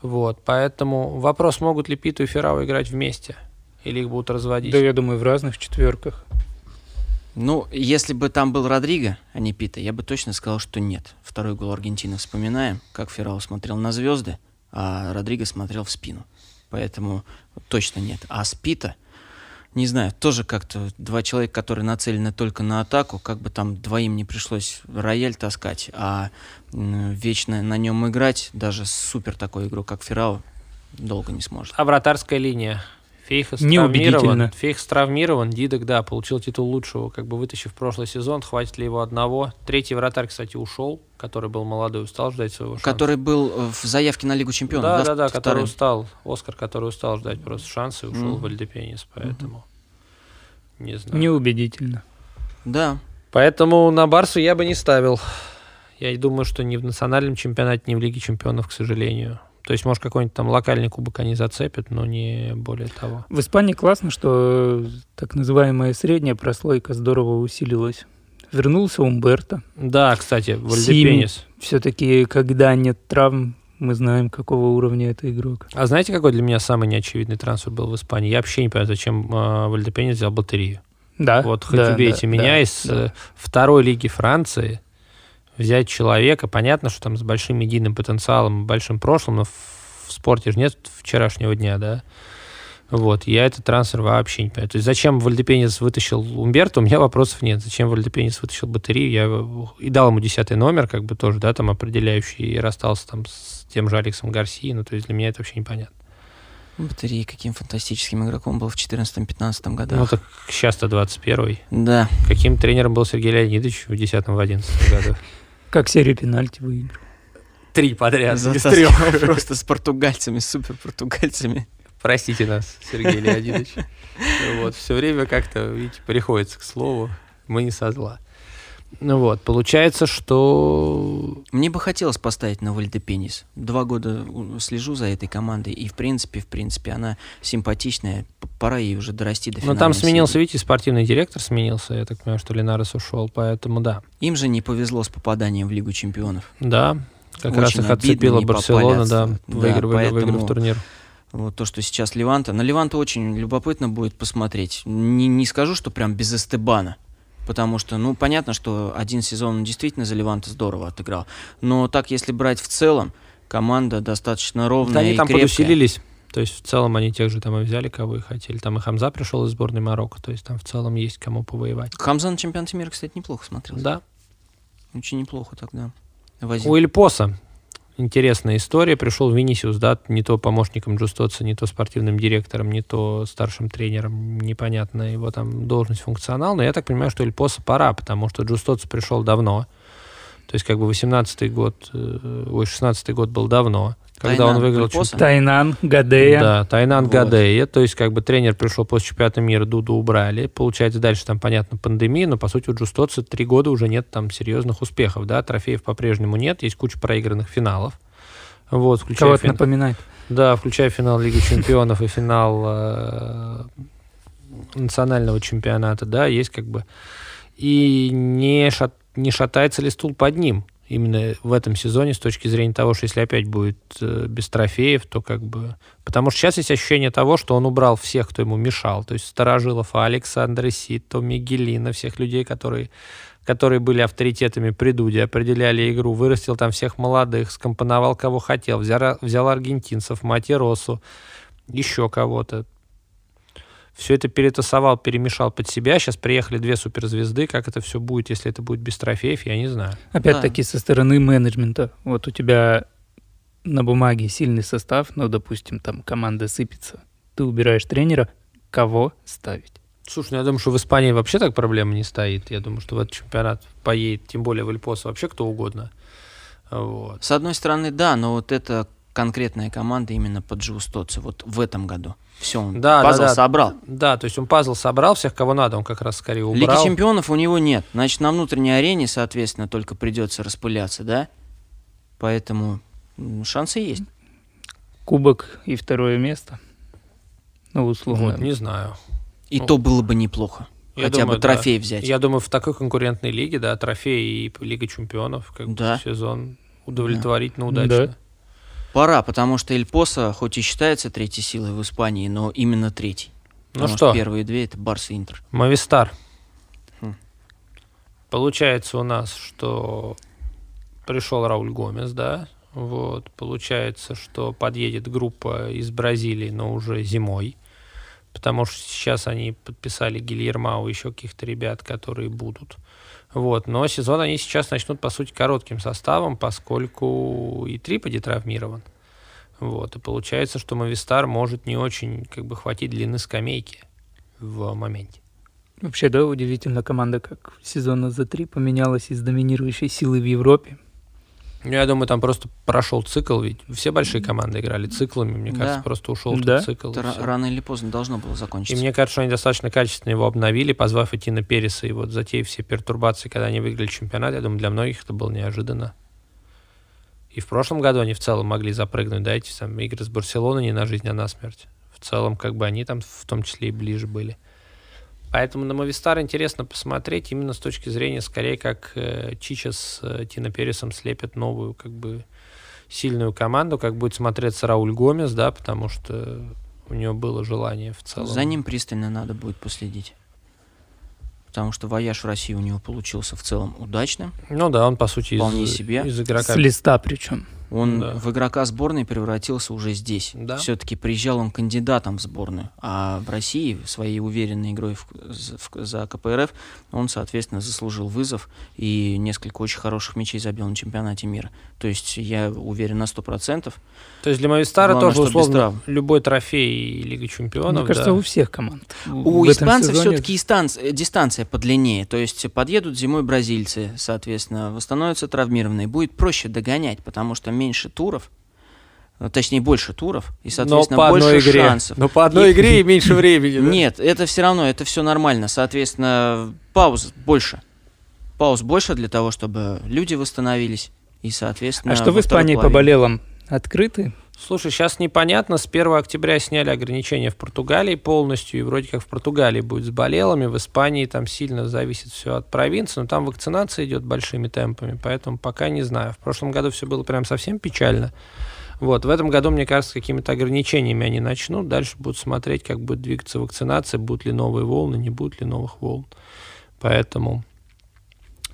Вот, поэтому вопрос, могут ли Питу и Феррау играть вместе? Или их будут разводить? Да, я думаю, в разных четверках. Ну, если бы там был Родриго, а не Пита, я бы точно сказал, что нет. Второй гол Аргентины вспоминаем, как Феррау смотрел на звезды, а Родриго смотрел в спину. Поэтому точно нет. А с Пита, не знаю, тоже как-то два человека, которые нацелены только на атаку, как бы там двоим не пришлось рояль таскать, а вечно на нем играть, даже супер такой игру, как Феррау, долго не сможет. А вратарская линия? Фейхас травмирован. Фейхас травмирован. Дидок, да, получил титул лучшего, как бы вытащив прошлый сезон. Хватит ли его одного? Третий вратарь, кстати, ушел, который был молодой, устал ждать своего шанса. Который был э, в заявке на Лигу Чемпионов, да? Да, да, да, который устал. Оскар, который устал ждать просто шанса и ушел mm. в Альдепенис, поэтому mm-hmm. не знаю. Неубедительно. Да. Поэтому на Барсу я бы не ставил. Я думаю, что ни в национальном чемпионате, ни в Лиге Чемпионов, к сожалению. То есть, может, какой-нибудь там локальный кубок они зацепят, но не более того. В Испании классно, что так называемая средняя прослойка здорово усилилась. Вернулся Умберто. Да, кстати, Вальдепенис. Все-таки, когда нет травм, мы знаем, какого уровня это игрок. А знаете, какой для меня самый неочевидный трансфер был в Испании? Я вообще не понимаю, зачем э, Вальдепенис взял батарею. Да. Вот хоть да, убейте да, меня да, из да. Э, второй лиги Франции взять человека, понятно, что там с большим медийным потенциалом, большим прошлым, но в, в спорте же нет вчерашнего дня, да. Вот, я этот трансфер вообще не понимаю. То есть зачем Вальдепенис вытащил Умберто, у меня вопросов нет. Зачем Вальдепенис вытащил батарею, я и дал ему десятый номер, как бы тоже, да, там определяющий, и расстался там с тем же Алексом Гарсией, ну, то есть для меня это вообще непонятно. Батареи каким фантастическим игроком был в 14-15 годах. Ну так сейчас-то 21-й. Да. Каким тренером был Сергей Леонидович в 10-11 году? Как серию пенальти выиграл. Три подряд. без Затаскивал трех. (laughs) просто с португальцами, супер португальцами. Простите нас, Сергей Леонидович. (laughs) Вот, все время как-то, видите, приходится к слову. Мы не со зла. Ну вот, получается, что... Мне бы хотелось поставить на Вальдепенис. Два года слежу за этой командой, и в принципе, в принципе, она симпатичная. Пора ей уже дорасти до финальной там сменился, серии. видите, спортивный директор сменился. Я так понимаю, что Ленарес ушел, поэтому да. Им же не повезло с попаданием в Лигу чемпионов. Да, как Очень раз их отцепила Барселона, да, да, выиграв, выиграв поэтому- турнир. Вот то, что сейчас Леванта. На Леванта очень любопытно будет посмотреть. Не, не скажу, что прям без Эстебана. Потому что, ну, понятно, что один сезон он действительно за Леванта здорово отыграл. Но так, если брать в целом, команда достаточно ровная Да, они и там крепкая. подусилились. То есть в целом они тех же там и взяли, кого и хотели. Там и Хамза пришел из сборной Марокко. То есть там в целом есть кому повоевать. Хамза на чемпионате мира, кстати, неплохо смотрелся. Да. Очень неплохо тогда. Возил. У Эльпоса интересная история. Пришел Винисиус, да, не то помощником Джустоца, не то спортивным директором, не то старшим тренером. Непонятно его там должность, функционал. Но я так понимаю, что Эльпоса пора, потому что Джустоц пришел давно. То есть как бы 18-й год, э, ой, 16-й год был давно. Когда Тайнан он выиграл чемпионат. Тайнан, Гадея. Да, Тайнан Вот. Гадея. То есть, как бы тренер пришел после чемпионата мира, Дуду убрали. Получается, дальше там, понятно, пандемия, но, по сути, у Джустоца три года уже нет там серьезных успехов, да, трофеев по-прежнему нет, есть куча проигранных финалов. Вот, включая, Кого это фин- напоминает? да, включая финал Лиги Чемпионов и финал э, национального чемпионата, да, есть как бы... И не, шат- не шатается ли стул под ним именно в этом сезоне с точки зрения того, что если опять будет э, без трофеев, то как бы... Потому что сейчас есть ощущение того, что он убрал всех, кто ему мешал. То есть Старожилов, Александр Сито, Мигелина, всех людей, которые которые были авторитетами при Дуде, определяли игру, вырастил там всех молодых, скомпоновал кого хотел, взял, взял аргентинцев, Матеросу, еще кого-то. Все это перетасовал, перемешал под себя. Сейчас приехали две суперзвезды. Как это все будет, если это будет без трофеев, я не знаю. Опять-таки со стороны менеджмента. Вот у тебя на бумаге сильный состав, ну, допустим, там команда сыпется. Ты убираешь тренера, кого ставить? Слушай, ну я думаю, что в Испании вообще так проблема не стоит. Я думаю, что в этот чемпионат поедет, тем более в Эльпос, вообще кто угодно. Вот. С одной стороны, да, но вот эта конкретная команда именно под Джустоца вот в этом году. Все, он Да, пазл да, да. собрал. Да, то есть он пазл собрал всех, кого надо, он как раз скорее Лиги убрал. чемпионов у него нет. Значит, на внутренней арене, соответственно, только придется распыляться, да? Поэтому шансы есть. Кубок и второе место. Ну, условно. Вот, не знаю. И Ну, то было бы неплохо. Я Хотя думаю, бы да. трофей взять. Я думаю, в такой конкурентной лиге, да, трофей и Лига чемпионов, как Да. бы сезон удовлетворительно, Да. удачно. Пора, потому что Эльпоса, хоть и считается третьей силой в Испании, но именно третий. Ну Потому что, первые две это Барс и Интер. Мовистар. Хм. Получается у нас, что пришел Рауль Гомес, да, вот, получается, что подъедет группа из Бразилии, но уже зимой, потому что сейчас они подписали Гильермау и еще каких-то ребят, которые будут. Вот, но сезон они сейчас начнут, по сути, коротким составом, поскольку и Триподи травмирован. Вот, и получается, что Мовистар может не очень как бы хватить длины скамейки в моменте. Вообще, да, удивительно, команда как сезона за три поменялась из доминирующей силы в Европе. Ну, Я думаю, там просто прошел цикл, ведь все большие команды играли циклами, мне Да. кажется, просто ушел Да. этот цикл. и Это рано или поздно должно было И закончиться. мне кажется, что они достаточно качественно его обновили, позвав идти на Переса, и вот затеяв все пертурбации, когда они выиграли чемпионат, я думаю, для многих это было неожиданно. И в прошлом году они в целом могли запрыгнуть, да, эти там, игры с Барселоной не на жизнь, а на смерть. В целом, как бы они там в том числе и ближе были. Поэтому на Мовистар интересно посмотреть именно с точки зрения, скорее, как э, Чича с э, Тино Пересом слепят новую, как бы, сильную команду, как будет смотреться Рауль Гомес, да, потому что у него было желание в целом. За ним пристально надо будет последить. Потому что вояж в России у него получился в целом удачным. Ну да, он, по сути, из, Вполне себе. из игрока С листа причем. Он Да. в игрока сборной превратился уже здесь. Да. Все-таки приезжал он кандидатом в сборную, а в России своей уверенной игрой в- за- в- за КПРФ он, соответственно, заслужил вызов и несколько очень хороших мячей забил на чемпионате мира. То есть я уверен на 100%. То есть для Мовистара Главное, тоже условно любой трофей Лиги Чемпионов. Мне кажется, да. у всех команд. У В испанцев сезоне- все-таки дистанция подлиннее. То есть подъедут зимой бразильцы, соответственно, восстановятся травмированные. Будет проще догонять, потому что меньше туров, э, точнее больше туров, и, соответственно, Но по одной больше игре. шансов. Но по одной И- игре и (laughs) меньше времени. да? Нет, это все равно, это все нормально. Соответственно, пауз больше. Пауз больше для того, чтобы люди восстановились. И, соответственно, А что в Испании по болелам? Открыты? Слушай, сейчас непонятно. С 1 октября сняли ограничения в Португалии полностью. И вроде как в Португалии будет с болелами. В Испании там сильно зависит все от провинции. Но там вакцинация идет большими темпами. Поэтому пока не знаю. В прошлом году все было прям совсем печально. Вот, в этом году, мне кажется, какими-то ограничениями они начнут. Дальше будут смотреть, как будет двигаться вакцинация, будут ли новые волны, не будет ли новых волн. Поэтому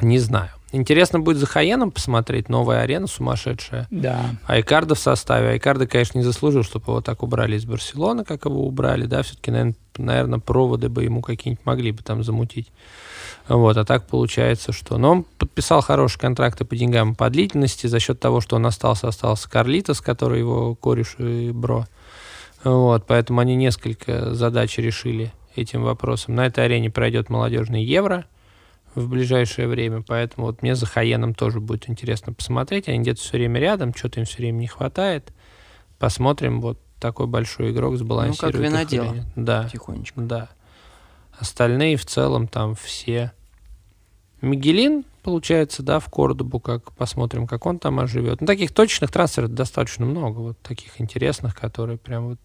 не знаю. Интересно будет за Хаеном посмотреть. Новая арена сумасшедшая. Да. Айкарда в составе. Айкарда, конечно, не заслужил, чтобы его так убрали из Барселоны, как его убрали, да, все-таки, наверное, проводы бы ему какие-нибудь могли бы там замутить. Вот, а так получается, что... Но он подписал хорошие контракты по деньгам и по длительности за счет того, что он остался, остался Карлитос, который его кореш и бро. Вот, поэтому они несколько задач решили этим вопросом. На этой арене пройдет молодежный Евро в ближайшее время, поэтому вот мне за Хаеном тоже будет интересно посмотреть. Они где-то все время рядом, что-то им все время не хватает. Посмотрим, вот такой большой игрок сбалансирует. или винодело. нет. Да, Потихонечку. да. Остальные в целом там все. Мигелин, получается, да, в Кордобу, как посмотрим, как он там оживет. Ну, таких точных трансферов достаточно много, вот таких интересных, которые прям вот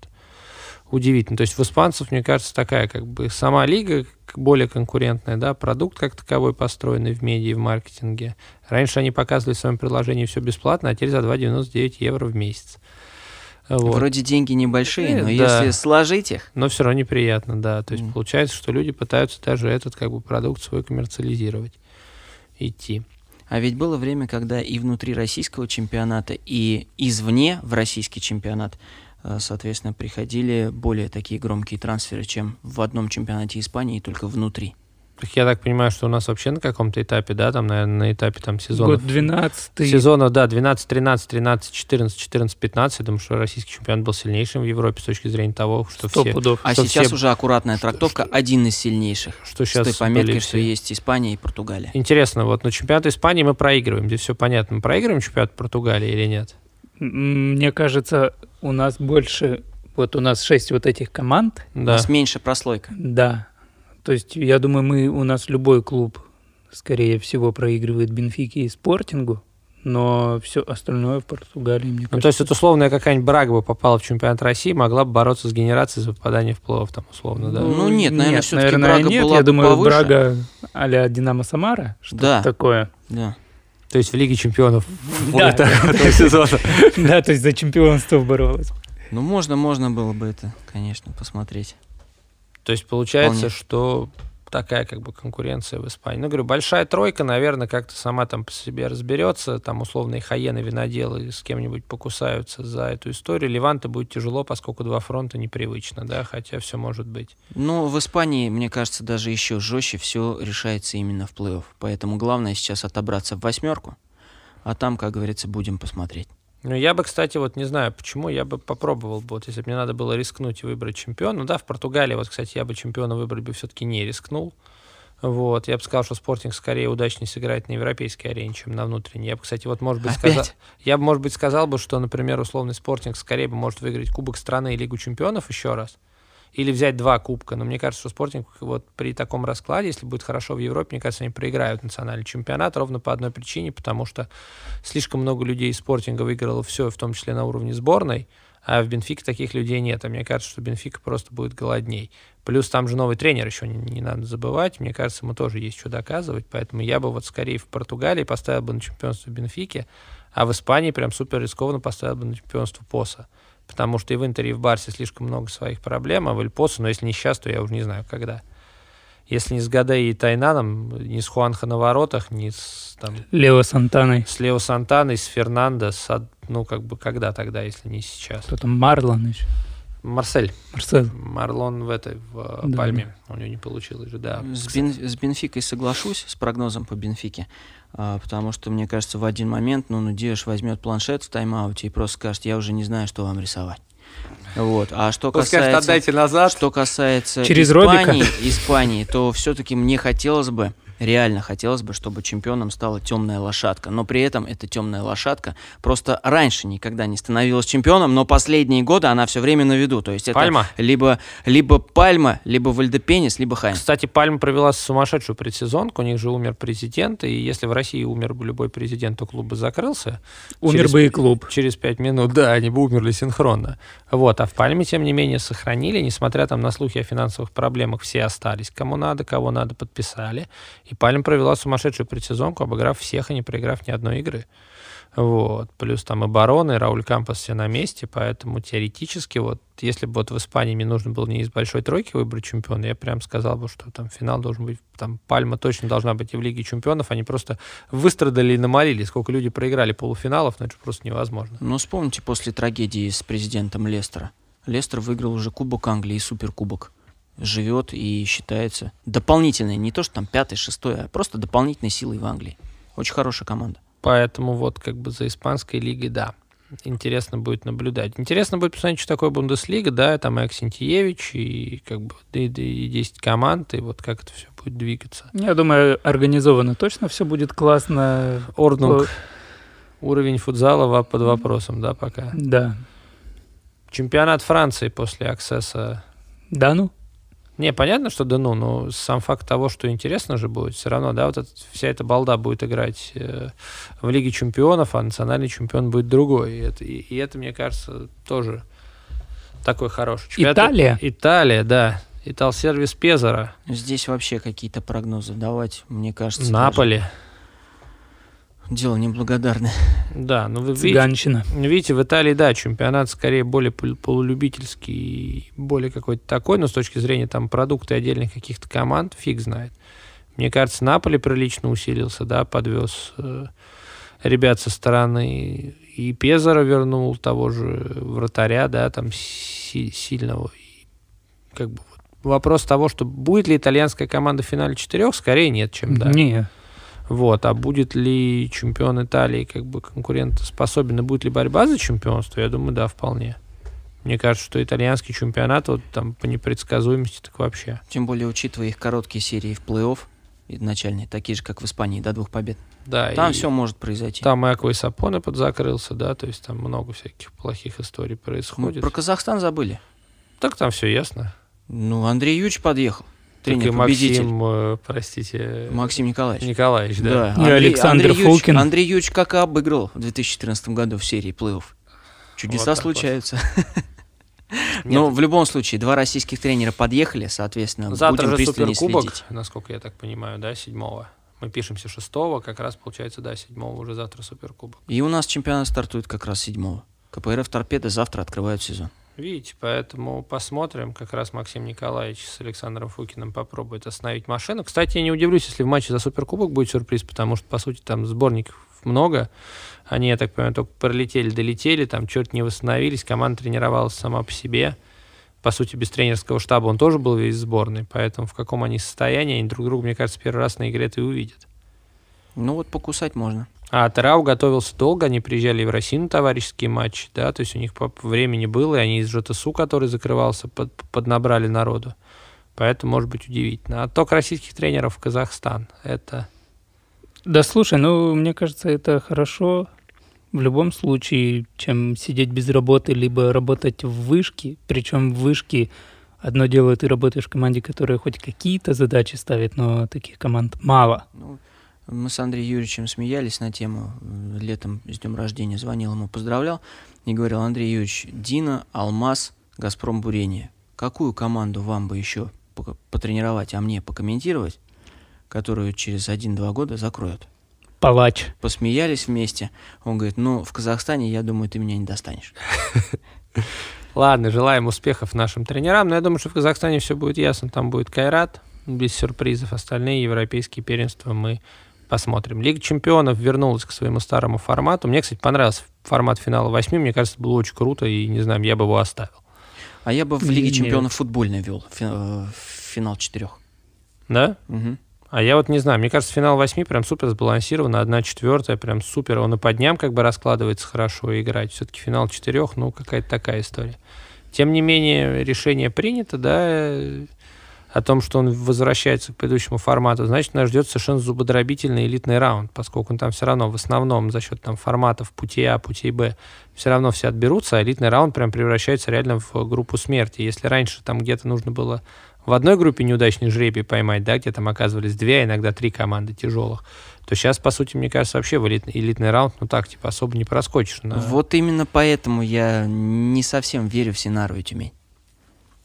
удивительно. То есть в испанцев, мне кажется, такая как бы сама лига более конкурентная, да, продукт как таковой построенный в медиа и в маркетинге. Раньше они показывали в своем приложении все бесплатно, а теперь за 2,99 евро в месяц. Вот. Вроде деньги небольшие, Э, но да. если сложить их, Но все равно неприятно, да. То есть Мгм. получается, что люди пытаются даже этот как бы продукт свой коммерциализировать, идти. А ведь было время, когда и внутри российского чемпионата, и извне в российский чемпионат, соответственно, приходили более такие громкие трансферы, чем в одном чемпионате Испании, только внутри. Так я так понимаю, что у нас вообще на каком-то этапе, да, там, наверное, на этапе там сезонов. Год 12 Сезонов, да, 12, 13, 13, 14, 14, 15. Я думаю, что российский чемпион был сильнейшим в Европе с точки зрения того, что Сто все, пудов. А Что сейчас все- уже аккуратная трактовка, один из сильнейших. что С сейчас той пометкой, что все. есть Испания и Португалия. Интересно, вот на чемпионат Испании мы проигрываем. Здесь все понятно. Мы проигрываем чемпионат Португалии или нет? Мне кажется, у нас больше... Вот у нас шесть вот этих команд, У Да. нас меньше прослойка. да. То есть, я думаю, мы, у нас любой клуб, скорее всего, проигрывает Бенфике и Спортингу, но все остальное в Португалии, мне Ну, кажется... то есть, вот условная какая-нибудь Брага бы попала в чемпионат России, могла бы бороться с генерацией за попадание в плей там, условно, да? Ну, нет, наверное, всё-таки наверное, Брага нет. была Я бы думаю, повыше. Брага а-ля Динамо Самара, что Да. такое. Да. То есть в Лиге чемпионов Да. (laughs) этого сезона. Да, то есть за чемпионство боролась. Ну, можно, можно было бы это, конечно, посмотреть. То есть получается, Вполне. что такая как бы конкуренция в Испании. Ну, говорю, большая тройка, наверное, как-то сама там по себе разберется. Там условные хаены, виноделы с кем-нибудь покусаются за эту историю. Леванта будет тяжело, поскольку два фронта непривычно, да, хотя все может быть. Ну, в Испании, мне кажется, даже еще жестче все решается именно в плей-офф. Поэтому главное сейчас отобраться в восьмерку, а там, как говорится, будем посмотреть. Ну, я бы, кстати, вот не знаю, почему, я бы попробовал бы, вот если бы мне надо было рискнуть и выбрать чемпиона. Ну да, в Португалии, вот, кстати, я бы чемпиона выбрать бы все-таки не рискнул. Вот, я бы сказал, что Спортинг скорее удачнее сыграет на европейской арене, чем на внутренней. Я бы, кстати, вот, может быть, сказал, я бы, может быть, сказал бы, что, например, условный Спортинг скорее бы может выиграть Кубок страны и Лигу чемпионов еще раз. Или взять два кубка. Но мне кажется, что Спортинг вот при таком раскладе, если будет хорошо в Европе, мне кажется, они проиграют национальный чемпионат ровно по одной причине, потому что слишком много людей из Спортинга выиграло все, в том числе на уровне сборной, а в Бенфике таких людей нет. А мне кажется, что Бенфика просто будет голодней. Плюс там же новый тренер еще не, не надо забывать. Мне кажется, ему тоже есть что доказывать. Поэтому я бы вот скорее в Португалии поставил бы на чемпионство Бенфики, а в Испании прям супер рискованно поставил бы на чемпионство ПОСа. Потому что и в Интере, и в Барсе слишком много своих проблем, а в Эльпосу, но если не сейчас, то я уже не знаю, когда. если не с Гадей и Тайнаном, не с Хуанхо на воротах, не с там, Лео Сантаной. С Лео Сантаной, с Фернандо, с, ну, как бы, когда тогда, если не сейчас? Кто там, Марлон еще? Марсель. Марсель. Марлон в этой, в да, Пальме. Да. У него не получилось же, да. С, Бен, с Бенфикой соглашусь, с прогнозом по Бенфике. А, потому что, мне кажется, в один момент, ну, Нудеш возьмет планшет в тайм-ауте и просто скажет, я уже не знаю, что вам рисовать. Вот. А что касается, скажет, отдайте назад. Что касается Через Испании, Испании, то все-таки мне хотелось бы, реально хотелось бы, чтобы чемпионом стала темная лошадка. Но при этом эта темная лошадка просто раньше никогда не становилась чемпионом, но последние годы она все время на виду. То есть это Пальма. либо, либо Пальма, либо Вальдепенис, либо Хайм. Кстати, Пальма провела сумасшедшую предсезонку, у них же умер президент, и если в России умер бы любой президент, то клуб бы закрылся. Умер через, бы и клуб. Через пять минут, да, они бы умерли синхронно. Вот, а в Пальме, тем не менее, сохранили, несмотря там на слухи о финансовых проблемах, все остались. Кому надо, кого надо, подписали. И Пальм провела сумасшедшую предсезонку, обыграв всех и не проиграв ни одной игры. Вот. Плюс там и Барон, и Рауль Кампас все на месте, поэтому теоретически вот если бы вот в Испании мне нужно было не из большой тройки выбрать чемпиона, я прям сказал бы, что там финал должен быть, там Пальма точно должна быть и в Лиге чемпионов, они просто выстрадали и намолили, сколько люди проиграли полуфиналов, ну это просто невозможно. Ну вспомните после трагедии с президентом Лестера. Лестер выиграл уже Кубок Англии и Суперкубок живет и считается дополнительной, не то что там пятой, шестой, а просто дополнительной силой в Англии. Очень хорошая команда. Поэтому вот как бы за испанской лигой, да, интересно будет наблюдать. Интересно будет посмотреть, что такое Бундеслига, да, там и Аксентьевич, и как бы и, и 10 команд, и вот как это все будет двигаться. Я думаю, организовано точно все будет классно. Орднунг. Уровень футзала под вопросом, да, пока? Да. Чемпионат Франции после Аксесса. Да, ну? Не, понятно, что да ну, но сам факт того, что интересно же будет, все равно, да, вот это, вся эта балда будет играть э, в Лиге чемпионов, а национальный чемпион будет другой. И это, и, и это мне кажется, тоже такой хороший. Чемпионат, Италия? Италия, да. Италсервис Пезара. Здесь вообще какие-то прогнозы давать, мне кажется. Наполи. Даже дело неблагодарное. Да, ну вы видите, видите, в Италии, да, чемпионат скорее более полулюбительский, более какой-то такой, но с точки зрения там продукта и отдельных каких-то команд, фиг знает. Мне кажется, Наполи прилично усилился, да, подвез э, ребят со стороны и Пезара вернул того же вратаря, да, там си- сильного. И, как бы вопрос того, что будет ли итальянская команда в финале четырех, скорее нет, чем да. Нет. Вот. А будет ли чемпион Италии как бы конкурентоспособен и будет ли борьба за чемпионство, я думаю, да, вполне. Мне кажется, что итальянский чемпионат вот там по непредсказуемости так вообще. Тем более, учитывая их короткие серии в плей-офф, начальные, такие же, как в Испании, до двух побед. Да, там все может произойти. Там и Аквой Сапоне подзакрылся, да, то есть там много всяких плохих историй происходит. Мы про Казахстан забыли. Так там все ясно. Ну, Андрей Юрьевич подъехал тренер Максим, э, простите... Максим Николаевич. Николаевич, да. да. И Александр Андрей Фулкин. Юрьевич, Андрей Юрьевич как обыграл в 2014 году в серии плей-офф. Чудеса вот случаются. (laughs) Но в любом случае, два российских тренера подъехали, соответственно, Завтра будем же суперкубок, следить. насколько я так понимаю, да, седьмого. Мы пишемся шестого, как раз получается, да, седьмого уже завтра суперкубок. И у нас чемпионат стартует как раз седьмого. КПРФ «Торпеды» завтра открывают сезон. Видите, поэтому посмотрим. Как раз Максим Николаевич с Александром Фукиным попробует остановить машину. Кстати, я не удивлюсь, если в матче за Суперкубок будет сюрприз, потому что, по сути, там сборников много. Они, я так понимаю, только пролетели, долетели, там черт не восстановились, команда тренировалась сама по себе. По сути, без тренерского штаба он тоже был весь сборный, поэтому в каком они состоянии, они друг друга, мне кажется, первый раз на игре это и увидят. Ну вот покусать можно. А Тарау готовился долго, они приезжали в Россию на товарищеские матчи, да, то есть у них времени было, и они из ЖТСУ, который закрывался, под, поднабрали народу. Поэтому может быть удивительно. Отток российских тренеров в Казахстан, это... Да слушай, ну, мне кажется, это хорошо в любом случае, чем сидеть без работы, либо работать в вышке, причем в вышке одно дело, ты работаешь в команде, которая хоть какие-то задачи ставит, но таких команд мало. Ну, мы с Андреем Юрьевичем смеялись на тему, э, летом с днем рождения звонил ему, поздравлял, и говорил, Андрей Юрьевич, Дина, Алмаз, Газпром Бурение. Какую команду вам бы еще потренировать, а мне покомментировать, которую через один-два года закроют? Палач. Посмеялись вместе. Он говорит, ну, в Казахстане, я думаю, ты меня не достанешь. (laughs) Ладно, желаем успехов нашим тренерам. Но я думаю, что в Казахстане все будет ясно. Там будет Кайрат, без сюрпризов. Остальные европейские первенства мы посмотрим. Лига чемпионов вернулась к своему старому формату. Мне, кстати, понравился формат финала восьми. Мне кажется, было очень круто, и, не знаю, я бы его оставил. А я бы в Лиге чемпионов футбольный вел, э, финал четырех. Да? Угу. А я вот не знаю, мне кажется, финал восьми прям супер сбалансирован, одна четвертая прям супер, он и по дням как бы раскладывается хорошо играть. Все-таки финал четырех, ну какая-то такая история. Тем не менее, решение принято, да, о том, что он возвращается к предыдущему формату, значит, нас ждет совершенно зубодробительный элитный раунд, поскольку там все равно в основном за счет там форматов пути А, пути Б все равно все отберутся, а элитный раунд прям превращается реально в группу смерти. Если раньше там где-то нужно было в одной группе неудачный жребий поймать, да, где там оказывались две, а иногда три команды тяжелых, то сейчас, по сути, мне кажется, вообще в элитный, элитный раунд, ну так, типа, особо не проскочишь. На... Вот именно поэтому я не совсем верю в Синару и Тюмень.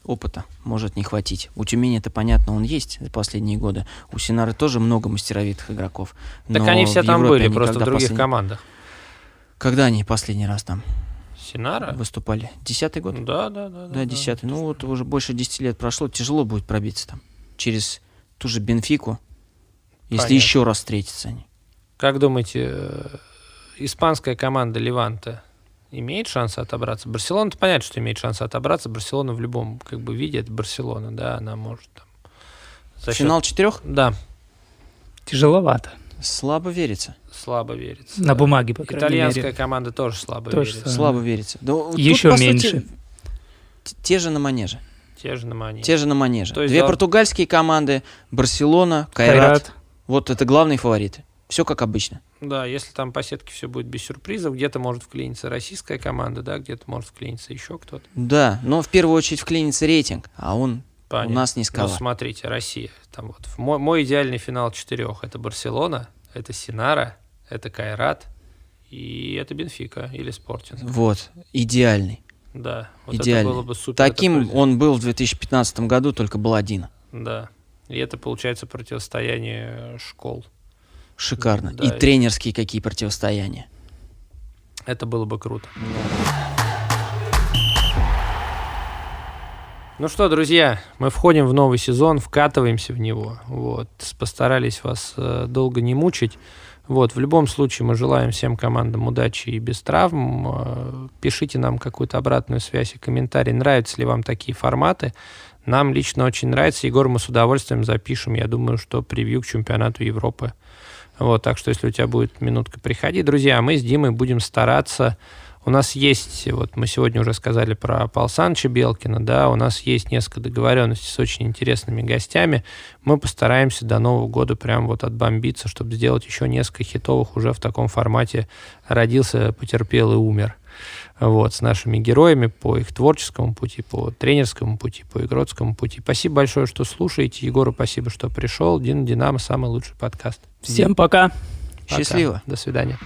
Опыта может не хватить. У Тюмени это понятно, он есть последние годы. У Синары тоже много мастеровитых игроков. Так они все там были, просто в других послед... командах. Когда они последний раз там? Синара? Выступали. Десятый год? Да, да, да. Да, десятый. Да, ну вот уже больше десяти лет прошло, тяжело будет пробиться там. Через ту же Бенфику, если Понятно. еще раз встретятся они. Как думаете, э, испанская команда Леванта имеет шанс отобраться? Барселона-то понятно, что имеет шанс отобраться. Барселона в любом как бы виде это Барселона, да, она может там. За Финал счет... четырех? Да. Тяжеловато. Слабо верится. Слабо верится. На бумаге, по крайней Итальянская мере. команда тоже слабо тоже верится. Слабо верится. Да, Еще тут, меньше. Сути, те же на манеже. Те же на манеже. Те же на манеже. То есть Две да... португальские команды, Барселона, Кайрат. Кайрат. Вот это главные фавориты. Все как обычно. Да, если там по сетке все будет без сюрпризов, где-то может вклиниться российская команда, да, где-то может вклиниться еще кто-то. Да, но в первую очередь вклинится рейтинг, а он Понятно. у нас не скала. Ну, смотрите, Россия. Там вот мой, мой идеальный финал четырех это Барселона, это Синара, это Кайрат и это Бенфика или Спортинг. Вот, идеальный. Да, вот идеальный. это было бы супер. Таким он был в 2015 году, только был один. Да, и это получается противостояние школ. Шикарно. Да, и, и тренерские какие противостояния. Это было бы круто. Ну что, друзья, мы входим в новый сезон, вкатываемся в него. Вот, постарались вас э, долго не мучить. Вот, в любом случае мы желаем всем командам удачи и без травм. Э, пишите нам какую-то обратную связь и комментарий, нравятся ли вам такие форматы. Нам лично очень нравится. Егор, мы с удовольствием запишем, я думаю, что превью к чемпионату Европы. Вот, так что если у тебя будет минутка, приходи. Друзья, мы с Димой будем стараться у нас есть, вот мы сегодня уже сказали про Пал Санча Белкина, да, у нас есть несколько договоренностей с очень интересными гостями. Мы постараемся до Нового года прям вот отбомбиться, чтобы сделать еще несколько хитовых уже в таком формате «Родился, потерпел и умер». Вот, с нашими героями по их творческому пути, по тренерскому пути, по игротскому пути. Спасибо большое, что слушаете. Егору спасибо, что пришел. Дин Динамо, самый лучший подкаст. Всем пока. пока. Счастливо. До свидания.